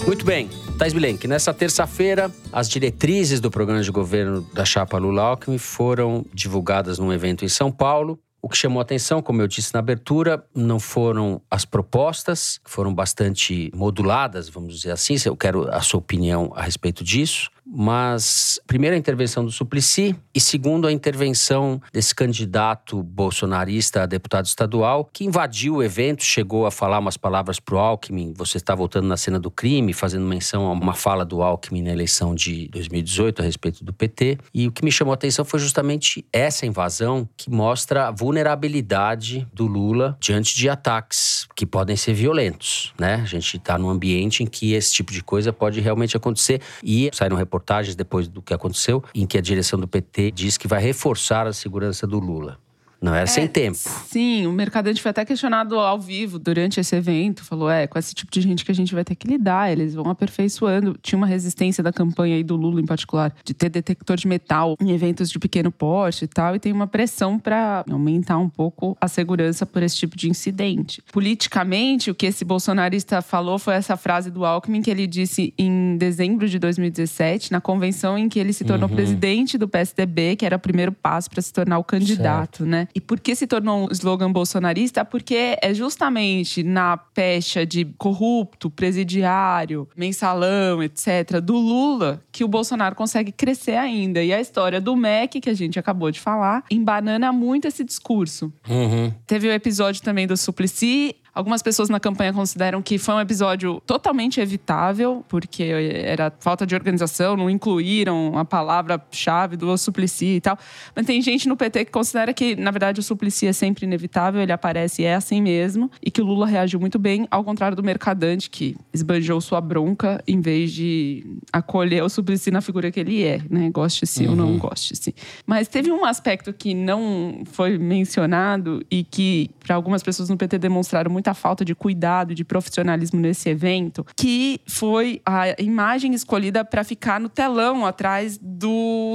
Muito bem. Thais Bilenque, nessa terça-feira, as diretrizes do programa de governo da chapa Lula-Alckmin foram divulgadas num evento em São Paulo. O que chamou atenção, como eu disse na abertura, não foram as propostas, que foram bastante moduladas, vamos dizer assim. Eu quero a sua opinião a respeito disso mas primeiro a intervenção do Suplicy e segundo a intervenção desse candidato bolsonarista a deputado estadual que invadiu o evento, chegou a falar umas palavras pro Alckmin, você está voltando na cena do crime, fazendo menção a uma fala do Alckmin na eleição de 2018 a respeito do PT. E o que me chamou a atenção foi justamente essa invasão que mostra a vulnerabilidade do Lula diante de ataques que podem ser violentos, né? A gente está num ambiente em que esse tipo de coisa pode realmente acontecer e saíram reportagens depois do que aconteceu, em que a direção do PT diz que vai reforçar a segurança do Lula. Não era é, sem tempo. Sim, o Mercadante foi até questionado ao vivo durante esse evento. Falou: é, com esse tipo de gente que a gente vai ter que lidar, eles vão aperfeiçoando. Tinha uma resistência da campanha aí do Lula, em particular, de ter detector de metal em eventos de pequeno porte e tal, e tem uma pressão para aumentar um pouco a segurança por esse tipo de incidente. Politicamente, o que esse bolsonarista falou foi essa frase do Alckmin que ele disse em dezembro de 2017, na convenção em que ele se tornou uhum. presidente do PSDB, que era o primeiro passo para se tornar o candidato, certo. né? E por que se tornou um slogan bolsonarista? Porque é justamente na pecha de corrupto, presidiário, mensalão, etc., do Lula, que o Bolsonaro consegue crescer ainda. E a história do MEC, que a gente acabou de falar, embanana muito esse discurso. Uhum. Teve o episódio também do Suplicy Algumas pessoas na campanha consideram que foi um episódio totalmente evitável, porque era falta de organização, não incluíram a palavra-chave do Suplicy e tal. Mas tem gente no PT que considera que, na verdade, o Suplicy é sempre inevitável, ele aparece e é assim mesmo, e que o Lula reagiu muito bem, ao contrário do Mercadante, que esbanjou sua bronca em vez de acolher o Suplicy na figura que ele é, né? Goste-se uhum. ou não uhum. goste-se. Mas teve um aspecto que não foi mencionado e que, para algumas pessoas no PT, demonstraram muito muita falta de cuidado de profissionalismo nesse evento, que foi a imagem escolhida para ficar no telão atrás do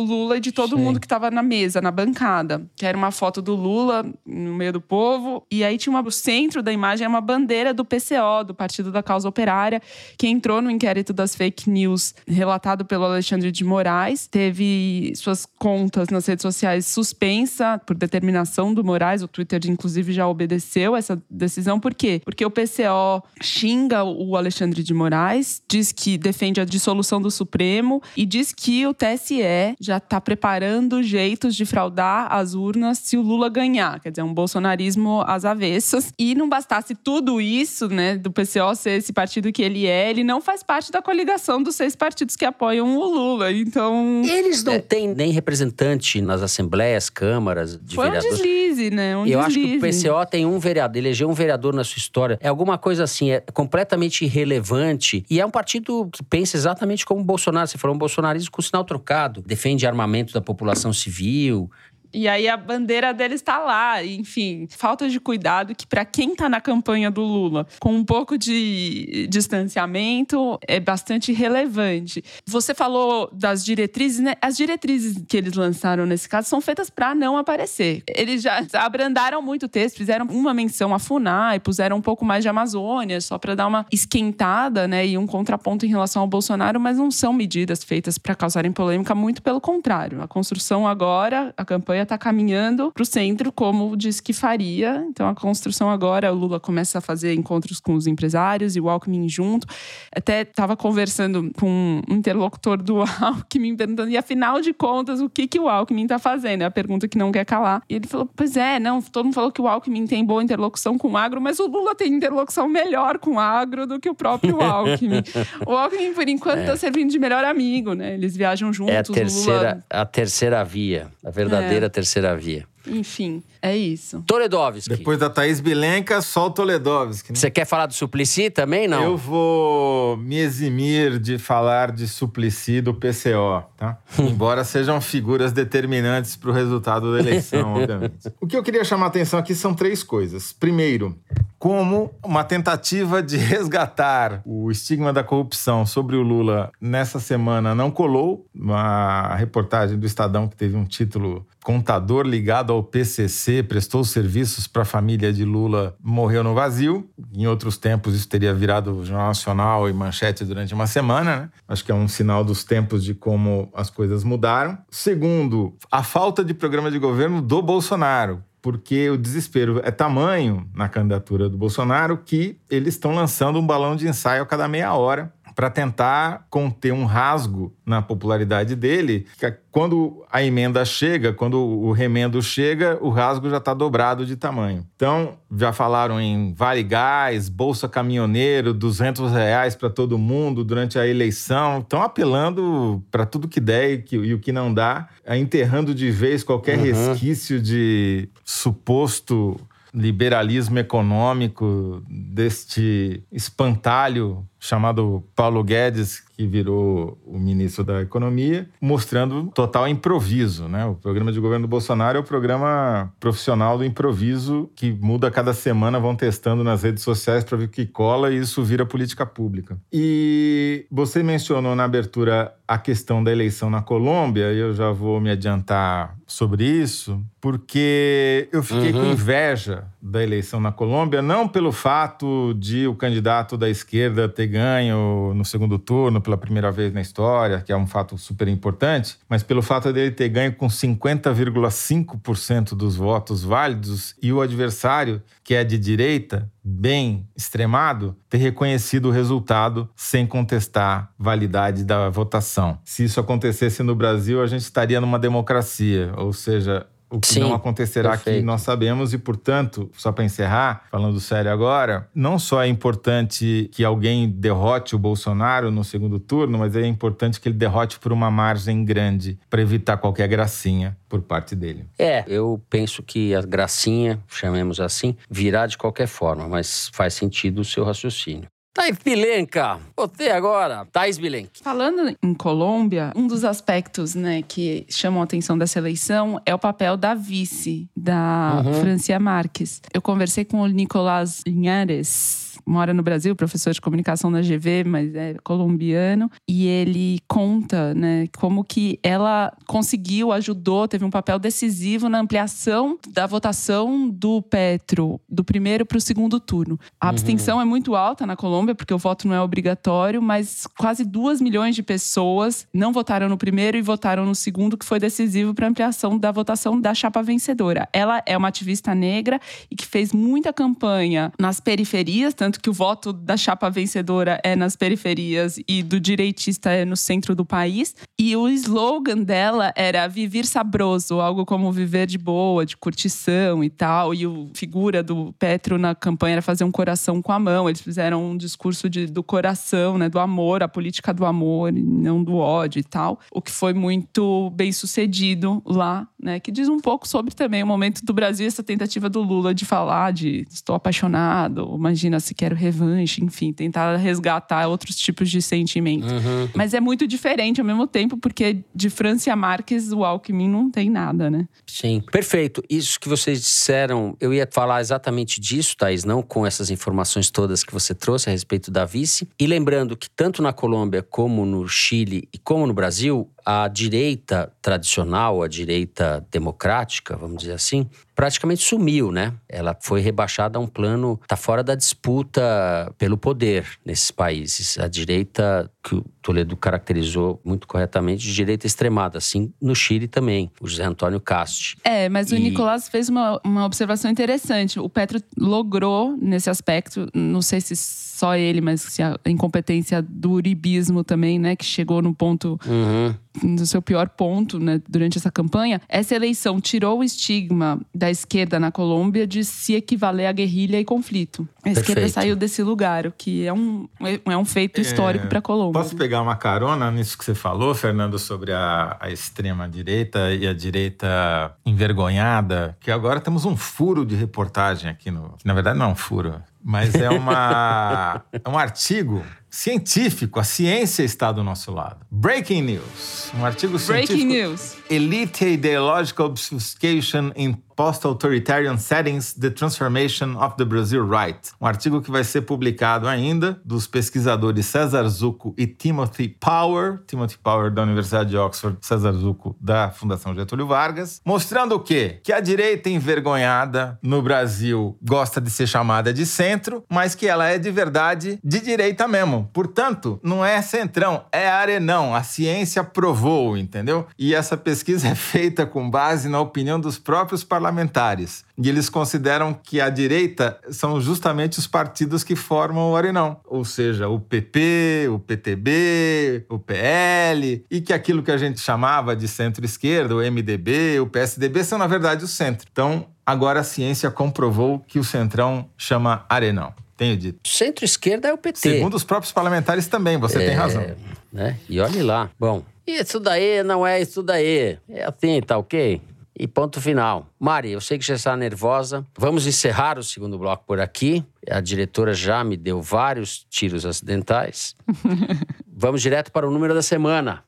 Lula e de todo Sim. mundo que estava na mesa, na bancada. Que era uma foto do Lula no meio do povo. E aí tinha uma, o centro da imagem é uma bandeira do PCO, do Partido da Causa Operária, que entrou no inquérito das fake news relatado pelo Alexandre de Moraes. Teve suas contas nas redes sociais suspensa por determinação do Moraes. O Twitter, inclusive, já obedeceu essa decisão, porque quê? Porque o PCO xinga o Alexandre de Moraes, diz que defende a dissolução do Supremo e diz que o TSE já está preparando jeitos de fraudar as urnas se o Lula ganhar. Quer dizer, um bolsonarismo às avessas. E não bastasse tudo isso, né, do PCO ser esse partido que ele é, ele não faz parte da coligação dos seis partidos que apoiam o Lula. Então. Eles não é... têm nem representante nas assembleias, câmaras de Foi vereadores. um deslize, né? Um Eu deslize. acho que o PCO tem um vereador, elegeu um vereador na sua história. É alguma coisa assim, é completamente irrelevante. E é um partido que pensa exatamente como o Bolsonaro. Você falou um bolsonarismo com sinal trocado. Defende armamento da população civil, e aí a bandeira dele está lá, enfim, falta de cuidado que para quem está na campanha do Lula, com um pouco de distanciamento, é bastante relevante. Você falou das diretrizes, né? As diretrizes que eles lançaram nesse caso são feitas para não aparecer. Eles já abrandaram muito o texto, fizeram uma menção à FUNAI, puseram um pouco mais de Amazônia, só para dar uma esquentada, né, e um contraponto em relação ao Bolsonaro, mas não são medidas feitas para causarem polêmica, muito pelo contrário. A construção agora, a campanha está caminhando para o centro, como disse que faria. Então, a construção agora, o Lula começa a fazer encontros com os empresários e o Alckmin junto. Até estava conversando com um interlocutor do Alckmin, perguntando, e afinal de contas, o que, que o Alckmin está fazendo? É a pergunta que não quer calar. E ele falou, pois é, não, todo mundo falou que o Alckmin tem boa interlocução com o agro, mas o Lula tem interlocução melhor com o agro do que o próprio Alckmin. o Alckmin, por enquanto, está é. servindo de melhor amigo, né? Eles viajam juntos. É a terceira, Lula... a terceira via, a verdadeira é. Terceira via. Enfim, é isso. Toledovski. Depois da Thaís Bilenka, só o Toledovski. Né? Você quer falar do Suplicy também, não? Eu vou me eximir de falar de Suplicy do PCO, tá? Embora sejam figuras determinantes para o resultado da eleição, obviamente. O que eu queria chamar a atenção aqui são três coisas. Primeiro, como uma tentativa de resgatar o estigma da corrupção sobre o Lula nessa semana não colou. Uma reportagem do Estadão que teve um título Contador ligado ao PCC prestou serviços para a família de Lula morreu no vazio. Em outros tempos isso teria virado Jornal Nacional e manchete durante uma semana. Né? Acho que é um sinal dos tempos de como as coisas mudaram. Segundo, a falta de programa de governo do Bolsonaro porque o desespero é tamanho na candidatura do Bolsonaro que eles estão lançando um balão de ensaio a cada meia hora para tentar conter um rasgo na popularidade dele. Quando a emenda chega, quando o remendo chega, o rasgo já está dobrado de tamanho. Então, já falaram em Vale Gás, Bolsa Caminhoneiro, 200 reais para todo mundo durante a eleição. Estão apelando para tudo que der e, que, e, o que não dá, enterrando de vez qualquer uhum. resquício de suposto liberalismo econômico, deste espantalho chamado Paulo Guedes, que virou o ministro da Economia, mostrando total improviso. Né? O programa de governo do Bolsonaro é o programa profissional do improviso que muda a cada semana, vão testando nas redes sociais para ver o que cola e isso vira política pública. E você mencionou na abertura a questão da eleição na Colômbia, e eu já vou me adiantar sobre isso, porque eu fiquei uhum. com inveja da eleição na Colômbia, não pelo fato de o candidato da esquerda ter ganho no segundo turno pela primeira vez na história, que é um fato super importante, mas pelo fato dele ter ganho com 50,5% dos votos válidos e o adversário, que é de direita, bem extremado, ter reconhecido o resultado sem contestar validade da votação. Se isso acontecesse no Brasil, a gente estaria numa democracia, ou seja, o que Sim, não acontecerá perfeito. aqui nós sabemos e, portanto, só para encerrar, falando sério agora, não só é importante que alguém derrote o Bolsonaro no segundo turno, mas é importante que ele derrote por uma margem grande para evitar qualquer gracinha por parte dele. É, eu penso que a gracinha, chamemos assim, virá de qualquer forma, mas faz sentido o seu raciocínio. Thaís Bilenka, você agora, Thaís Bilenka. Falando em Colômbia, um dos aspectos né, que chamam a atenção dessa eleição é o papel da vice, da uhum. Francia Marques. Eu conversei com o Nicolás Linhares, mora no Brasil, professor de comunicação na GV, mas é colombiano, e ele conta, né, como que ela conseguiu, ajudou, teve um papel decisivo na ampliação da votação do Petro, do primeiro para o segundo turno. A uhum. abstenção é muito alta na Colômbia, porque o voto não é obrigatório, mas quase duas milhões de pessoas não votaram no primeiro e votaram no segundo, que foi decisivo para a ampliação da votação da chapa vencedora. Ela é uma ativista negra e que fez muita campanha nas periferias, tanto que o voto da chapa vencedora é nas periferias e do direitista é no centro do país. E o slogan dela era viver sabroso, algo como viver de boa, de curtição e tal. E o figura do Petro na campanha era fazer um coração com a mão. Eles fizeram um discurso de, do coração, né, do amor, a política do amor, não do ódio e tal. O que foi muito bem sucedido lá, né, que diz um pouco sobre também o momento do Brasil, essa tentativa do Lula de falar de estou apaixonado, imagina se quero revanche, enfim, tentar resgatar outros tipos de sentimento. Uhum. Mas é muito diferente ao mesmo tempo, porque de Francia Marques, o Alckmin não tem nada, né? Sim, perfeito. Isso que vocês disseram, eu ia falar exatamente disso, Thaís, não com essas informações todas que você trouxe a respeito da vice. E lembrando que tanto na Colômbia, como no Chile e como no Brasil, a direita tradicional, a direita democrática, vamos dizer assim, praticamente sumiu, né? Ela foi rebaixada a um plano, está fora da disputa pelo poder nesses países. A direita, que o Toledo caracterizou muito corretamente, de direita extremada, assim no Chile também, o José Antônio Cast. É, mas e... o Nicolás fez uma, uma observação interessante. O Petro logrou, nesse aspecto, não sei se só ele, mas a incompetência do uribismo também, né, que chegou no ponto. Uhum no seu pior ponto né, durante essa campanha, essa eleição tirou o estigma da esquerda na Colômbia de se equivaler à guerrilha e conflito. A Perfeito. esquerda saiu desse lugar, o que é um, é um feito histórico é, para a Colômbia. Posso pegar uma carona nisso que você falou, Fernando, sobre a, a extrema-direita e a direita envergonhada? Que agora temos um furo de reportagem aqui no. Que, na verdade, não é um furo, mas é, uma, é um artigo científico. A ciência está do nosso lado. Breaking news. Um artigo científico. Breaking news. Elite Ideological Obfuscation in Post-Authoritarian Settings, The Transformation of the Brazil Right. Um artigo que vai ser publicado ainda dos pesquisadores César Zucco e Timothy Power, Timothy Power da Universidade de Oxford, César Zucco da Fundação Getúlio Vargas, mostrando o quê? Que a direita envergonhada no Brasil gosta de ser chamada de centro, mas que ela é de verdade de direita mesmo. Portanto, não é centrão, é arenão. A ciência provou, entendeu? E essa pesquisa é feita com base na opinião dos próprios parlamentares parlamentares. E eles consideram que a direita são justamente os partidos que formam o Arenão, ou seja, o PP, o PTB, o PL, e que aquilo que a gente chamava de centro-esquerda, o MDB, o PSDB, são na verdade o centro. Então, agora a ciência comprovou que o centrão chama Arenão. Tenho dito. Centro-esquerda é o PT. Segundo os próprios parlamentares também, você é, tem razão. Né? E olhe lá. Bom, isso daí não é isso daí. É assim, tá ok? E ponto final. Mari, eu sei que já está nervosa. Vamos encerrar o segundo bloco por aqui. A diretora já me deu vários tiros acidentais. Vamos direto para o número da semana.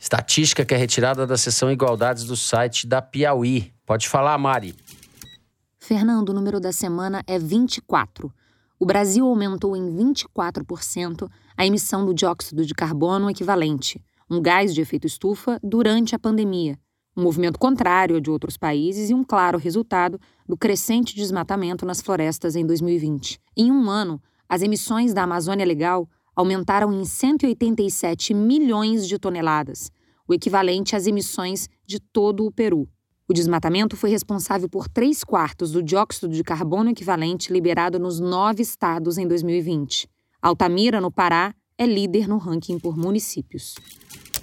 Estatística que é retirada da seção Igualdades do site da Piauí. Pode falar, Mari. Fernando, o número da semana é 24. O Brasil aumentou em 24% a emissão do dióxido de carbono equivalente, um gás de efeito estufa, durante a pandemia um movimento contrário ao de outros países e um claro resultado do crescente desmatamento nas florestas em 2020. Em um ano, as emissões da Amazônia Legal aumentaram em 187 milhões de toneladas, o equivalente às emissões de todo o Peru. O desmatamento foi responsável por três quartos do dióxido de carbono equivalente liberado nos nove estados em 2020. Altamira, no Pará, é líder no ranking por municípios.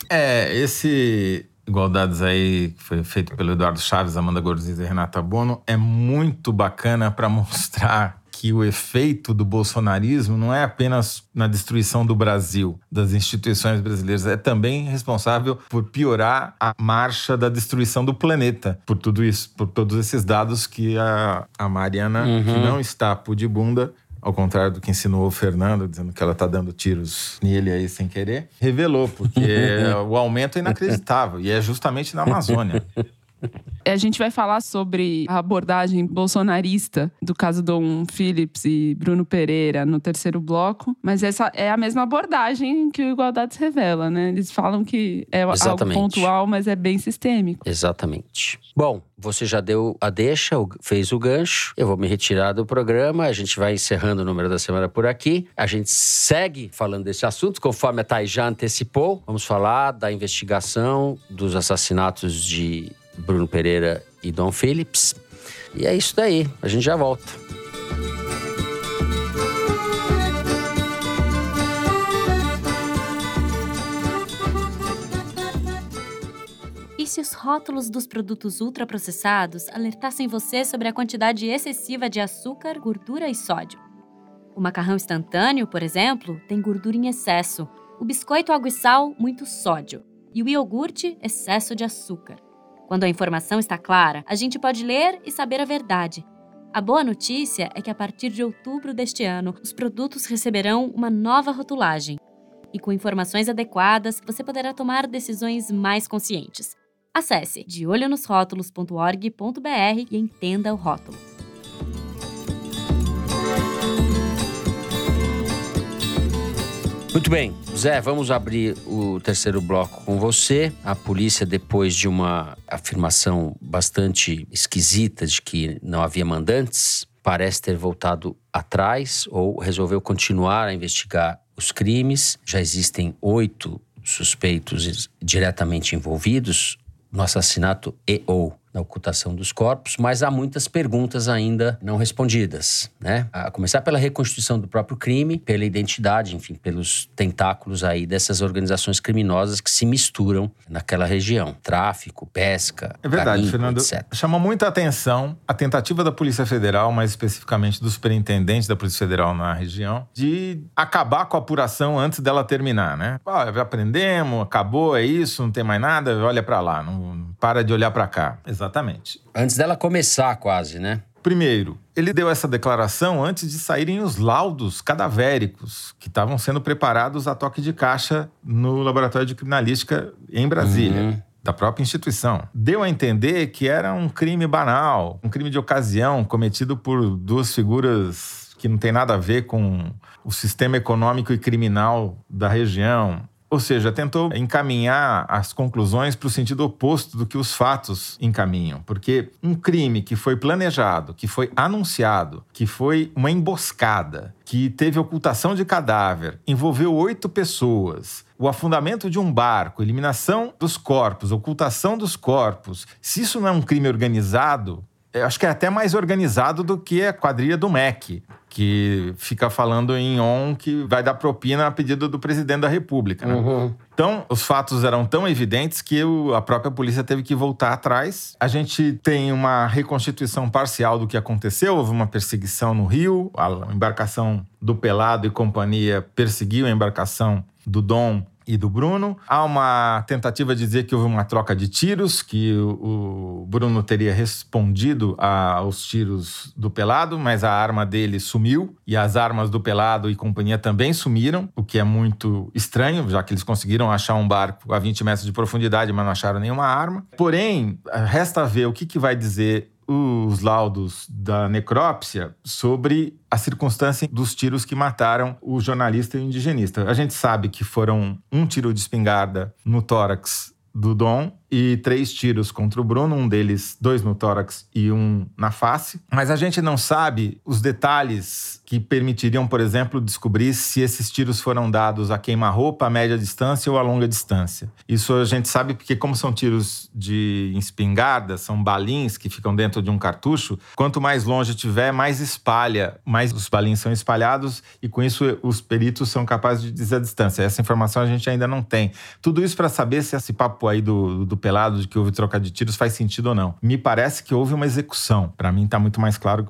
É, esse Igualdades aí, que foi feito pelo Eduardo Chaves, Amanda Gorziza e Renata Bono, é muito bacana para mostrar que o efeito do bolsonarismo não é apenas na destruição do Brasil, das instituições brasileiras, é também responsável por piorar a marcha da destruição do planeta, por tudo isso, por todos esses dados que a, a Mariana, uhum. que não está pudibunda, ao contrário do que ensinou o Fernando, dizendo que ela está dando tiros nele aí sem querer, revelou, porque o aumento é inacreditável e é justamente na Amazônia. A gente vai falar sobre a abordagem bolsonarista do caso Dom Phillips e Bruno Pereira no terceiro bloco, mas essa é a mesma abordagem que o Igualdades revela, né? Eles falam que é Exatamente. algo pontual, mas é bem sistêmico. Exatamente. Bom, você já deu a deixa, fez o gancho. Eu vou me retirar do programa. A gente vai encerrando o número da semana por aqui. A gente segue falando desse assunto, conforme a Thay já antecipou. Vamos falar da investigação dos assassinatos de Bruno Pereira e Dom Phillips. E é isso daí, a gente já volta. E se os rótulos dos produtos ultraprocessados alertassem você sobre a quantidade excessiva de açúcar, gordura e sódio? O macarrão instantâneo, por exemplo, tem gordura em excesso, o biscoito água e sal, muito sódio, e o iogurte, excesso de açúcar. Quando a informação está clara, a gente pode ler e saber a verdade. A boa notícia é que a partir de outubro deste ano, os produtos receberão uma nova rotulagem. E com informações adequadas, você poderá tomar decisões mais conscientes. Acesse deolhonosrótulos.org.br e entenda o rótulo. Muito bem, Zé, vamos abrir o terceiro bloco com você. A polícia, depois de uma afirmação bastante esquisita de que não havia mandantes, parece ter voltado atrás ou resolveu continuar a investigar os crimes. Já existem oito suspeitos diretamente envolvidos no assassinato e ou na ocultação dos corpos, mas há muitas perguntas ainda não respondidas, né? A começar pela reconstituição do próprio crime, pela identidade, enfim, pelos tentáculos aí dessas organizações criminosas que se misturam naquela região, tráfico, pesca, é verdade, Fernando. etc. Chamou muita atenção a tentativa da Polícia Federal, mais especificamente do superintendente da Polícia Federal na região, de acabar com a apuração antes dela terminar, né? Ah, aprendemos, acabou, é isso, não tem mais nada, olha para lá, não para de olhar para cá. Exatamente. Antes dela começar, quase, né? Primeiro, ele deu essa declaração antes de saírem os laudos cadavéricos que estavam sendo preparados a toque de caixa no laboratório de criminalística em Brasília. Uhum. Da própria instituição. Deu a entender que era um crime banal, um crime de ocasião cometido por duas figuras que não tem nada a ver com o sistema econômico e criminal da região. Ou seja, tentou encaminhar as conclusões para o sentido oposto do que os fatos encaminham. Porque um crime que foi planejado, que foi anunciado, que foi uma emboscada, que teve ocultação de cadáver, envolveu oito pessoas, o afundamento de um barco, eliminação dos corpos, ocultação dos corpos, se isso não é um crime organizado, acho que é até mais organizado do que a quadrilha do MEC, que fica falando em on que vai dar propina a pedido do presidente da República. Né? Uhum. Então, os fatos eram tão evidentes que a própria polícia teve que voltar atrás. A gente tem uma reconstituição parcial do que aconteceu. Houve uma perseguição no Rio, a embarcação do Pelado e companhia perseguiu a embarcação do Dom e do Bruno. Há uma tentativa de dizer que houve uma troca de tiros, que o, Bruno teria respondido aos tiros do Pelado, mas a arma dele sumiu e as armas do Pelado e companhia também sumiram, o que é muito estranho, já que eles conseguiram achar um barco a 20 metros de profundidade, mas não acharam nenhuma arma. Porém, resta ver o que, que vai dizer os laudos da necrópsia sobre a circunstância dos tiros que mataram o jornalista e o indigenista. A gente sabe que foram um tiro de espingarda no tórax do Dom e três tiros contra o Bruno, um deles dois no tórax e um na face. Mas a gente não sabe os detalhes que permitiriam, por exemplo, descobrir se esses tiros foram dados a queima-roupa, a média distância ou a longa distância. Isso a gente sabe porque, como são tiros de espingarda, são balins que ficam dentro de um cartucho, quanto mais longe tiver, mais espalha, mais os balins são espalhados e com isso os peritos são capazes de dizer a distância. Essa informação a gente ainda não tem. Tudo isso para saber se esse papo aí do, do pelado de que houve troca de tiros faz sentido ou não. Me parece que houve uma execução. Para mim está muito mais claro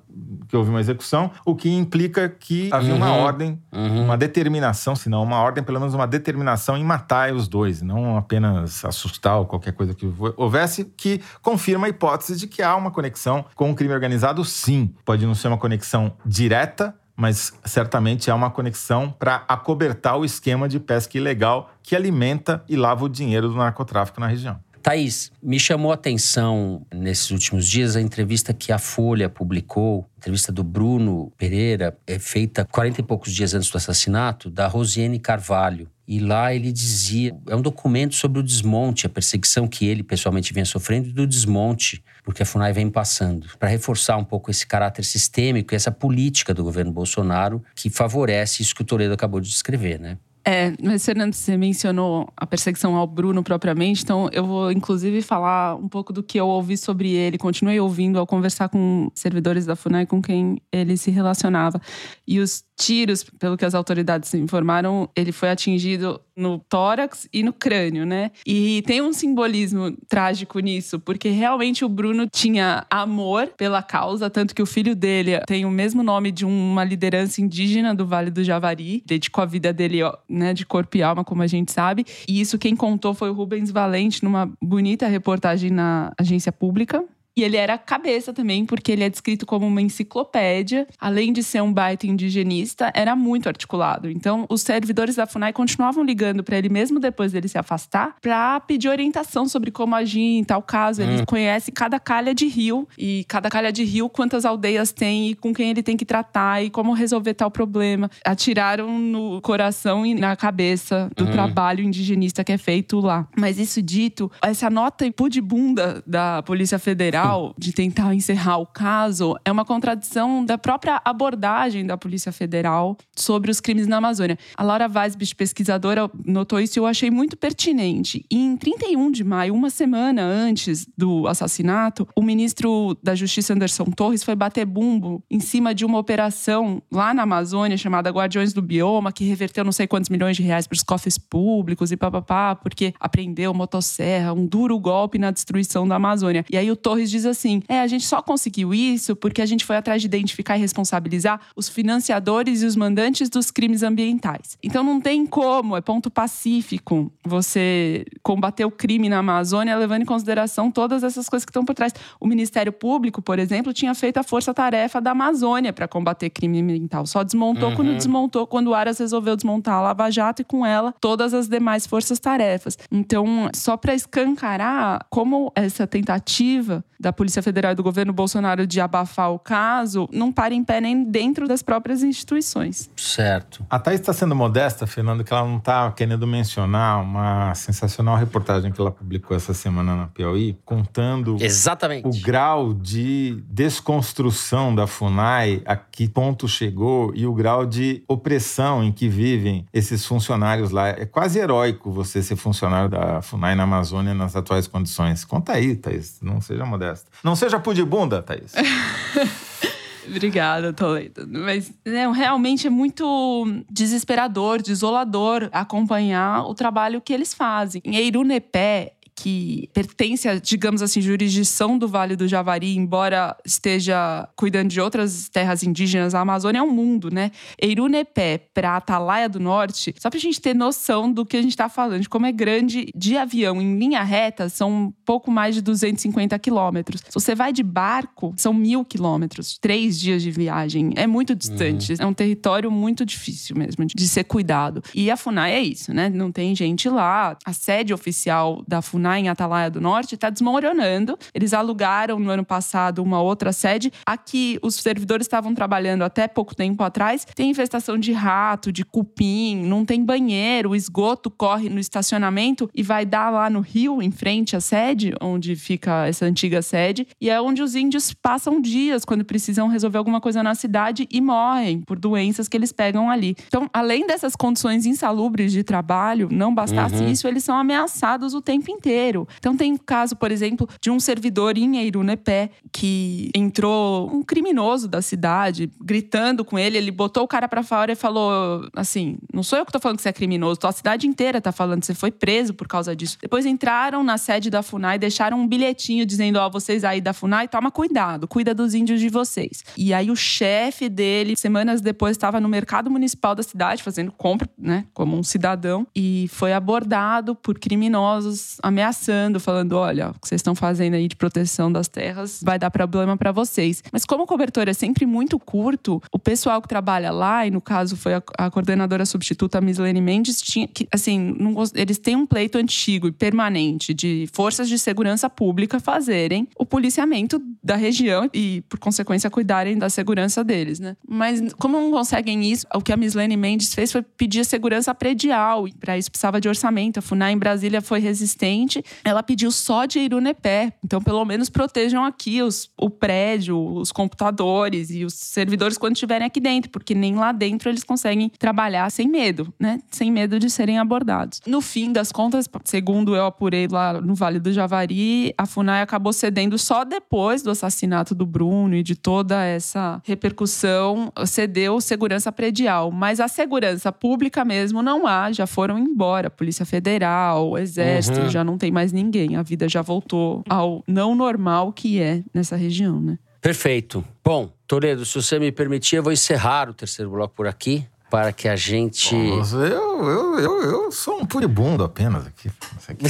que houve uma execução, o que implica que havia uhum. uma ordem, uhum. uma determinação, se não uma ordem, pelo menos uma determinação em matar os dois, não apenas assustar ou qualquer coisa que houvesse, que confirma a hipótese de que há uma conexão com o crime organizado, sim. Pode não ser uma conexão direta, mas certamente há uma conexão para acobertar o esquema de pesca ilegal que alimenta e lava o dinheiro do narcotráfico na região. Thaís, me chamou a atenção nesses últimos dias a entrevista que a Folha publicou, entrevista do Bruno Pereira, é feita 40 e poucos dias antes do assassinato, da Rosiane Carvalho. E lá ele dizia, é um documento sobre o desmonte, a perseguição que ele pessoalmente vinha sofrendo do desmonte, porque a FUNAI vem passando, para reforçar um pouco esse caráter sistêmico e essa política do governo Bolsonaro que favorece isso que o Toledo acabou de descrever, né? É, mas Fernando, você mencionou a perseguição ao Bruno propriamente, então eu vou inclusive falar um pouco do que eu ouvi sobre ele, continuei ouvindo ao conversar com servidores da FUNAI com quem ele se relacionava. E os tiros, pelo que as autoridades informaram, ele foi atingido no tórax e no crânio, né? E tem um simbolismo trágico nisso, porque realmente o Bruno tinha amor pela causa, tanto que o filho dele tem o mesmo nome de uma liderança indígena do Vale do Javari, dedicou a vida dele, né, de corpo e alma, como a gente sabe. E isso quem contou foi o Rubens Valente numa bonita reportagem na agência pública. E ele era cabeça também, porque ele é descrito como uma enciclopédia. Além de ser um baita indigenista, era muito articulado. Então, os servidores da FUNAI continuavam ligando para ele, mesmo depois dele se afastar, para pedir orientação sobre como agir em tal caso. Ele hum. conhece cada calha de rio e cada calha de rio, quantas aldeias tem e com quem ele tem que tratar e como resolver tal problema. Atiraram no coração e na cabeça do hum. trabalho indigenista que é feito lá. Mas isso dito, essa nota bunda da Polícia Federal de tentar encerrar o caso é uma contradição da própria abordagem da Polícia Federal sobre os crimes na Amazônia. A Laura Weisbich, pesquisadora, notou isso e eu achei muito pertinente. E em 31 de maio, uma semana antes do assassinato, o ministro da Justiça Anderson Torres foi bater bumbo em cima de uma operação lá na Amazônia chamada Guardiões do Bioma, que reverteu não sei quantos milhões de reais para os cofres públicos e papapá, porque apreendeu motosserra, um duro golpe na destruição da Amazônia. E aí o Torres diz assim: é, a gente só conseguiu isso porque a gente foi atrás de identificar e responsabilizar os financiadores e os mandantes dos crimes ambientais. Então não tem como, é ponto pacífico você combater o crime na Amazônia levando em consideração todas essas coisas que estão por trás. O Ministério Público, por exemplo, tinha feito a força-tarefa da Amazônia para combater crime ambiental. Só desmontou uhum. quando desmontou, quando o Aras resolveu desmontar a Lava Jato e com ela todas as demais forças-tarefas. Então, só para escancarar como essa tentativa da Polícia Federal e do governo Bolsonaro de abafar o caso não para em pé nem dentro das próprias instituições. Certo. A Thaís está sendo modesta, Fernando, que ela não está querendo mencionar uma sensacional reportagem que ela publicou essa semana na Piauí, contando Exatamente. o grau de desconstrução da FUNAI, a que ponto chegou e o grau de opressão em que vivem esses funcionários lá. É quase heróico você ser funcionário da FUNAI na Amazônia nas atuais condições. Conta aí, Thaís, não seja modesta modesta. Não seja bunda, Thaís. Obrigada, Toledo. Mas né, realmente é muito desesperador, desolador acompanhar o trabalho que eles fazem. Em Eirunepé, que pertence a, digamos assim, jurisdição do Vale do Javari, embora esteja cuidando de outras terras indígenas, a Amazônia é um mundo, né? Eirunepé para Atalaia do Norte, só pra gente ter noção do que a gente tá falando, de como é grande de avião em linha reta, são um pouco mais de 250 quilômetros. Se você vai de barco, são mil quilômetros, três dias de viagem. É muito distante. Uhum. É um território muito difícil mesmo de, de ser cuidado. E a FUNAI é isso, né? Não tem gente lá. A sede oficial da FUNAI em Atalaia do Norte está desmoronando. Eles alugaram no ano passado uma outra sede. Aqui, os servidores estavam trabalhando até pouco tempo atrás. Tem infestação de rato, de cupim, não tem banheiro, o esgoto corre no estacionamento e vai dar lá no rio, em frente à sede, onde fica essa antiga sede. E é onde os índios passam dias quando precisam resolver alguma coisa na cidade e morrem por doenças que eles pegam ali. Então, além dessas condições insalubres de trabalho, não bastasse uhum. isso, eles são ameaçados o tempo inteiro. Então, tem o caso, por exemplo, de um servidor em Eirunepé que entrou um criminoso da cidade gritando com ele, ele botou o cara para fora e falou assim: "Não sou eu que tô falando que você é criminoso, a cidade inteira tá falando que você foi preso por causa disso". Depois entraram na sede da FUNAI, deixaram um bilhetinho dizendo: "Ó, oh, vocês aí da FUNAI, toma cuidado, cuida dos índios de vocês". E aí o chefe dele, semanas depois, estava no mercado municipal da cidade fazendo compra, né, como um cidadão, e foi abordado por criminosos ameaçando, falando: olha, o que vocês estão fazendo aí de proteção das terras vai dar problema para vocês. Mas como o cobertor é sempre muito curto, o pessoal que trabalha lá, e no caso foi a, a coordenadora substituta Mislene Mendes, tinha que, assim, não, eles têm um pleito antigo e permanente de forças de segurança pública fazerem o policiamento da região e, por consequência, cuidarem da segurança deles, né? Mas como não conseguem isso, o que a Mislene Mendes fez foi pedir segurança predial. E para isso precisava de orçamento. A FUNAI em Brasília foi resistente. Ela pediu só de Irunepé. Então, pelo menos protejam aqui os, o prédio, os computadores e os servidores quando estiverem aqui dentro, porque nem lá dentro eles conseguem trabalhar sem medo, né? Sem medo de serem abordados. No fim das contas, segundo eu apurei lá no Vale do Javari, a FUNAI acabou cedendo só depois do assassinato do Bruno e de toda essa repercussão, cedeu segurança predial. Mas a segurança pública mesmo não há, já foram embora. Polícia Federal, Exército, uhum. já não tem mais ninguém. A vida já voltou ao não normal que é nessa região, né? Perfeito. Bom, Toledo, se você me permitir, eu vou encerrar o terceiro bloco por aqui para que a gente. Nossa, eu, eu, eu, eu sou um puribundo apenas aqui. aqui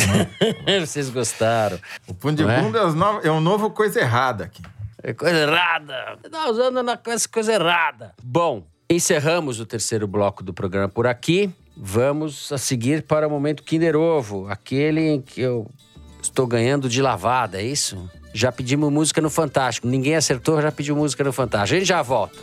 é... Vocês gostaram. O puribundo é? É, no... é um novo coisa errada aqui. É coisa errada. Você tá usando na coisa, coisa errada. Bom, encerramos o terceiro bloco do programa por aqui. Vamos a seguir para o momento Kinder Ovo, aquele em que eu estou ganhando de lavada, é isso? Já pedimos música no Fantástico. Ninguém acertou, já pediu música no Fantástico. A gente já volta.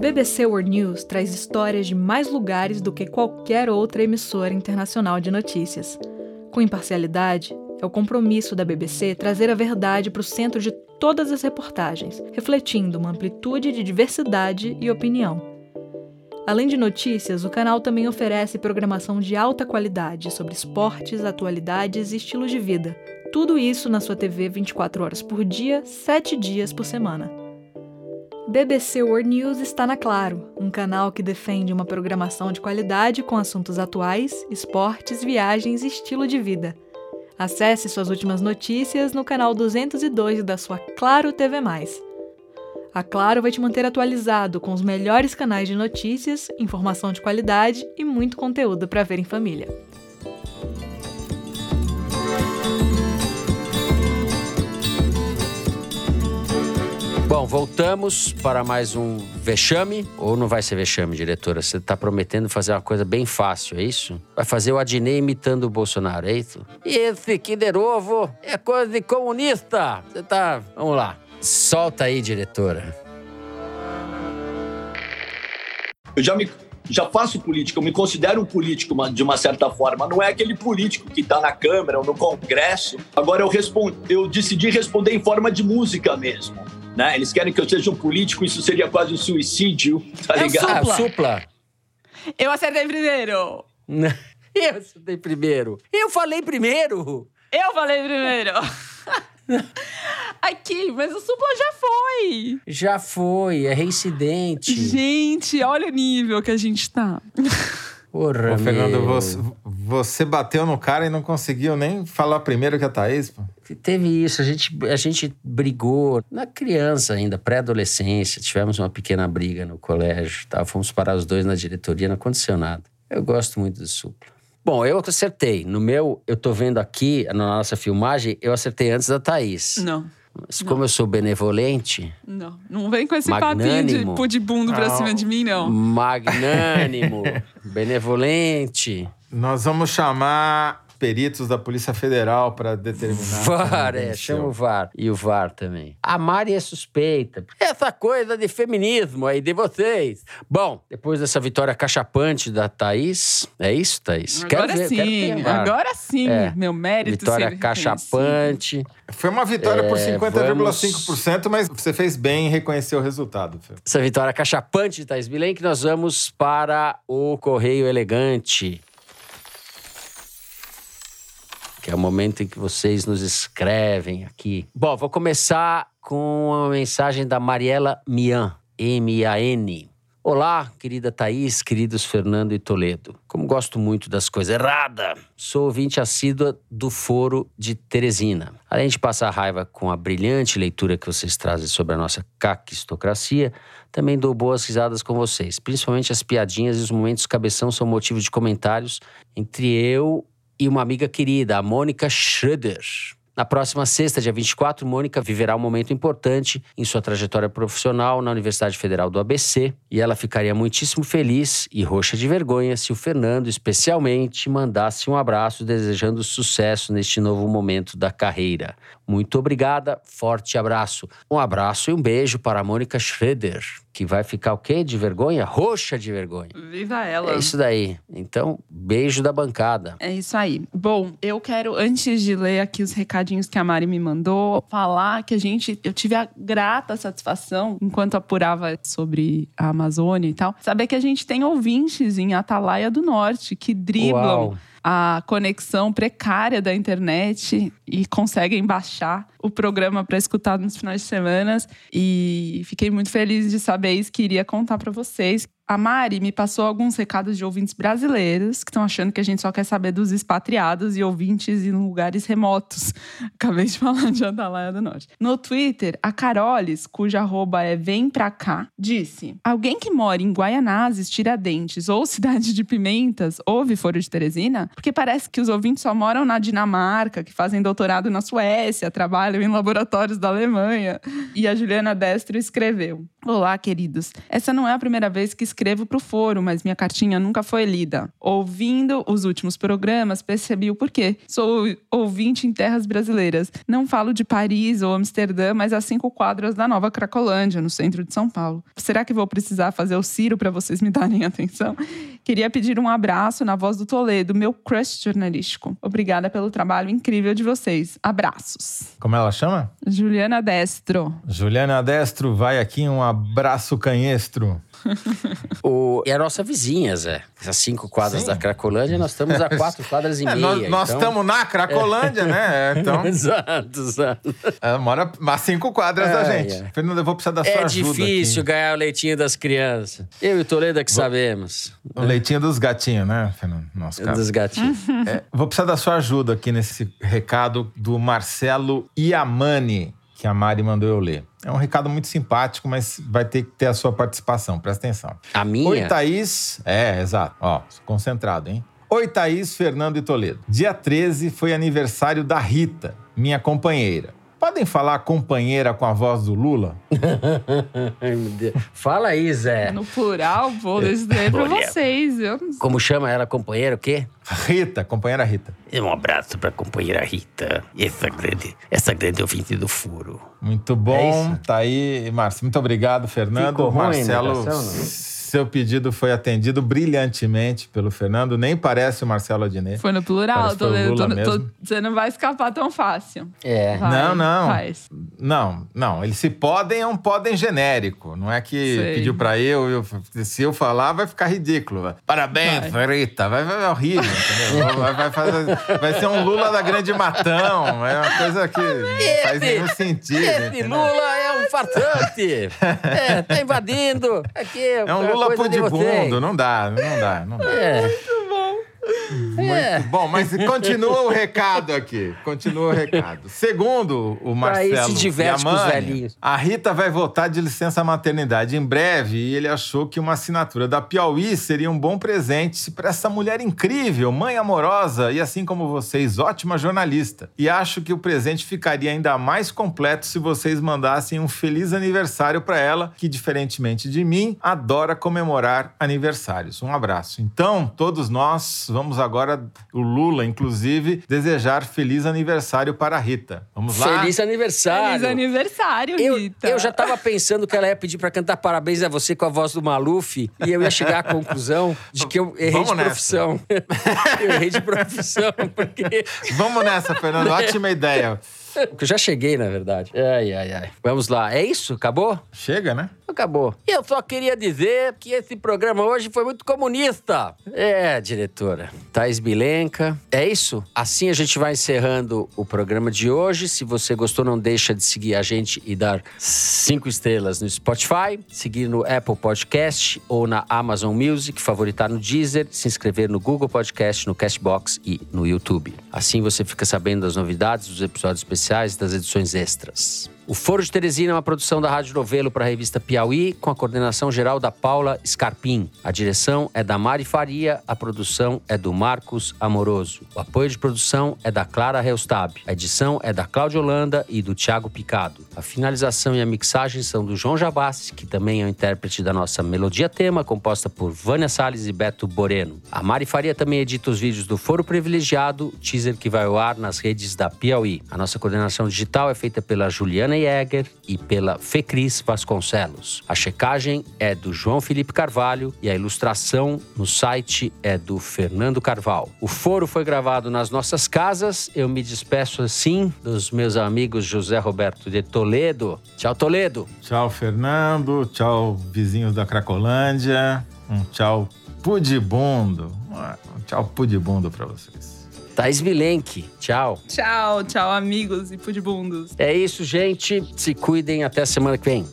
BBC World News traz histórias de mais lugares do que qualquer outra emissora internacional de notícias. Com imparcialidade, é o compromisso da BBC trazer a verdade para o centro de todas as reportagens, refletindo uma amplitude de diversidade e opinião. Além de notícias, o canal também oferece programação de alta qualidade sobre esportes, atualidades e estilo de vida. Tudo isso na sua TV 24 horas por dia, 7 dias por semana. BBC World News está na Claro, um canal que defende uma programação de qualidade com assuntos atuais, esportes, viagens e estilo de vida. Acesse suas últimas notícias no canal 202 da sua Claro TV+. A Claro vai te manter atualizado com os melhores canais de notícias, informação de qualidade e muito conteúdo para ver em família. Bom, voltamos para mais um vexame. Ou não vai ser vexame, diretora? Você está prometendo fazer uma coisa bem fácil, é isso? Vai fazer o Adnei imitando o Bolsonaro, é isso? E esse Kinder Ovo é coisa de comunista. Você tá. Vamos lá. Solta aí, diretora. Eu já me já faço política, eu me considero um político de uma certa forma. Não é aquele político que está na Câmara ou no Congresso. Agora eu, respondo, eu decidi responder em forma de música mesmo. Né? Eles querem que eu seja um político, isso seria quase um suicídio, tá é ligado? supla. supla. Eu acertei primeiro. eu acertei primeiro. Eu falei primeiro. Eu falei primeiro. Aqui, mas o Supla já foi. Já foi, é reincidente. Gente, olha o nível que a gente tá. Porra, Ô, Fernando, você, você bateu no cara e não conseguiu nem falar primeiro que a Thaís, pô. Teve isso, a gente, a gente brigou na criança ainda, pré-adolescência. Tivemos uma pequena briga no colégio, tá? fomos parar os dois na diretoria, não aconteceu nada. Eu gosto muito do Supla. Bom, eu acertei. No meu, eu tô vendo aqui, na nossa filmagem, eu acertei antes da Thaís. Não, Mas como eu sou benevolente, não. Não vem com esse papinho de Magnânimo. pudibundo pra Não. cima de mim, não. magnânimo, benevolente. Nós vamos chamar peritos da Polícia Federal para determinar. VAR, é, chama o VAR. E o VAR também. A Mari é suspeita. Essa coisa de feminismo aí de vocês. Bom, depois dessa vitória cachapante da Thaís, é isso, Thaís? Agora ver, sim, agora sim. É. Meu mérito Vitória cachapante. Foi uma vitória por É, 50,5%, mas você fez bem em reconhecer o resultado. Essa vitória cachapante de Thaís Bilenque, nós vamos para o Correio Elegante. Que é o momento em que vocês nos escrevem aqui. Bom, vou começar com uma mensagem da Mariela Mian, M-A-N. Olá, querida Thaís, queridos Fernando e Toledo. Como gosto muito das coisas erradas, sou ouvinte assídua do Foro de Teresina. Além de passar raiva com a brilhante leitura que vocês trazem sobre a nossa caquistocracia, também dou boas risadas com vocês. Principalmente as piadinhas e os momentos cabeção são motivo de comentários entre eu e uma amiga querida, a Mônica Schroeder. Na próxima sexta, dia 24, Mônica viverá um momento importante em sua trajetória profissional na Universidade Federal do ABC e ela ficaria muitíssimo feliz e roxa de vergonha se o Fernando, especialmente, mandasse um abraço desejando sucesso neste novo momento da carreira. Muito obrigada, forte abraço. Um abraço e um beijo para a Mônica Schroeder, que vai ficar o quê? De vergonha? Roxa de vergonha. Viva ela. É isso daí. Então, beijo da bancada. É isso aí. Bom, eu quero, antes de ler aqui os recadinhos que a Mari me mandou, falar que a gente, eu tive a grata satisfação, enquanto apurava sobre a Amazônia e tal, saber que a gente tem ouvintes em Atalaia do Norte que driblam Uau. A conexão precária da internet e conseguem baixar o programa para escutar nos finais de semana. E fiquei muito feliz de saber isso, queria contar para vocês. A Mari me passou alguns recados de ouvintes brasileiros que estão achando que a gente só quer saber dos expatriados e ouvintes em lugares remotos. Acabei de falar de Atalaia do Norte. No Twitter, a Carolis, cuja arroba é Vem Pra Cá, disse: Alguém que mora em Guaianazes, Tiradentes ou Cidade de Pimentas ouve Foro de Teresina? Porque parece que os ouvintes só moram na Dinamarca, que fazem doutorado na Suécia, trabalham em laboratórios da Alemanha. E a Juliana Destro escreveu: Olá, queridos. Essa não é a primeira vez que escrevo pro foro, mas minha cartinha nunca foi lida. Ouvindo os últimos programas, percebi o porquê. Sou ouvinte em terras brasileiras. Não falo de Paris ou Amsterdã, mas a cinco quadras da Nova Cracolândia, no centro de São Paulo. Será que vou precisar fazer o Ciro para vocês me darem atenção? Queria pedir um abraço na voz do Toledo, meu crush jornalístico. Obrigada pelo trabalho incrível de vocês. Abraços. Como ela chama? Juliana Destro. Juliana Destro, vai aqui um abraço canhestro. O, e a nossa vizinha, Zé. Essas cinco quadras Sim. da Cracolândia, nós estamos a quatro quadras e É, meia. nós então- estamos na Cracolândia, né? É, Então, exato, exato. ela mora a cinco quadras da É, gente. é. Fernando, eu vou precisar da sua É ajuda difícil aqui. ganhar o leitinho das crianças. Eu e o Toledo é que sabemos. O leitinho dos gatinhos, né, Fernando? Nosso caso. Dos gatinhos. É, vou precisar da sua ajuda aqui nesse recado do Marcelo Iamani, que a Mari mandou eu ler. É um recado muito simpático, mas vai ter que ter a sua participação. Presta atenção. A minha? Oi, Thaís. É, exato. Ó, concentrado, hein? Oi, Thaís, Fernando e Toledo. Dia 13 foi aniversário da Rita, minha companheira. Podem falar companheira com a voz do Lula? Fala aí, Zé. No plural, vou dizer pra vocês. Eu não Como chama ela, companheira, o quê? Rita, companheira Rita. Um abraço pra companheira Rita. Essa grande, essa grande ouvinte do furo. Muito É bom. isso? tá aí, Márcio. Muito obrigado, Fernando. Ficou ruim Marcelo não? Seu pedido foi atendido brilhantemente pelo Fernando, nem parece o Marcelo Adnet. Foi no plural, tô, foi tô- tô- mesmo. você não vai escapar tão fácil. É. Vai, não, não. faz. Não, não. Eles se podem, é um podem genérico. Não é que Sei. pediu pra eu, eu- se eu falar, vai ficar ridículo. Parabéns, Rita. Vai, vai, vai horrível, entendeu? Vai, vai fazer- vai ser um Lula da Grande Matão. É uma coisa que faz nenhum sentido. Esse entendeu? Lula é um fartante. é, tá invadindo. Aqui É um Lula pudibundo. Não dá, não dá, não dá. É. Muito bom, mas continua o recado aqui. Continua o recado. Segundo o Marcelo velhinhos. a Rita vai voltar de licença maternidade em breve e ele achou que uma assinatura da Piauí seria um bom presente para essa mulher incrível, mãe amorosa e assim como vocês, ótima jornalista. E acho que o presente ficaria ainda mais completo se vocês mandassem um feliz aniversário para ela, que diferentemente de mim, adora comemorar aniversários. Um abraço. Então, todos nós vamos agora, o Lula inclusive, desejar feliz aniversário para a Rita. Vamos lá? Feliz aniversário. Feliz aniversário, Eu, Rita. eu já tava pensando que ela ia pedir pra cantar parabéns a você com a voz do Maluf e eu ia chegar à conclusão de que eu errei Vamos de nessa. profissão. eu errei de profissão, porque Vamos nessa, Fernando. Ótima ideia. porque eu já cheguei, na verdade. Ai, ai, ai. Vamos lá. É isso? Acabou? Chega, né? Acabou. E eu só queria dizer que esse programa hoje foi muito comunista. É, diretora. Thais Bilenka. É isso? Assim a gente vai encerrando o programa de hoje. Se você gostou, não deixa de seguir a gente e dar cinco estrelas no Spotify, seguir no Apple Podcast ou na Amazon Music, favoritar no Deezer, se inscrever no Google Podcast, no Castbox e no YouTube. Assim você fica sabendo das novidades, dos episódios especiais e das edições extras. O Foro de Teresina é uma produção da Rádio Novelo para a revista Piauí, com a coordenação geral da Paula Scarpim. A direção é da Mari Faria, a produção é do Marcos Amoroso. O apoio de produção é da Clara Reustab. A edição é da Cláudia Holanda e do Tiago Picado. A finalização e a mixagem são do João Jabassi, que também é o intérprete da nossa melodia tema, composta por Vânia Salles e Beto Boreno. A Mari Faria também edita os vídeos do Foro Privilegiado, teaser que vai ao ar nas redes da Piauí. A nossa coordenação digital é feita pela Juliana Jäger e pela Fecris Vasconcelos. A checagem é do João Felipe Carvalho e a ilustração no site é do Fernando Carvalho. O foro foi gravado nas nossas casas. Eu me despeço assim dos meus amigos José Roberto de Toledo. Tchau, Toledo. Tchau, Fernando. Tchau, vizinhos da Cracolândia. Um tchau pudibundo. Um tchau pudibundo pra vocês. Thaís Vilenque. Tchau. Tchau, tchau, amigos e pudibundos. É isso, gente. Se cuidem. Até semana que vem.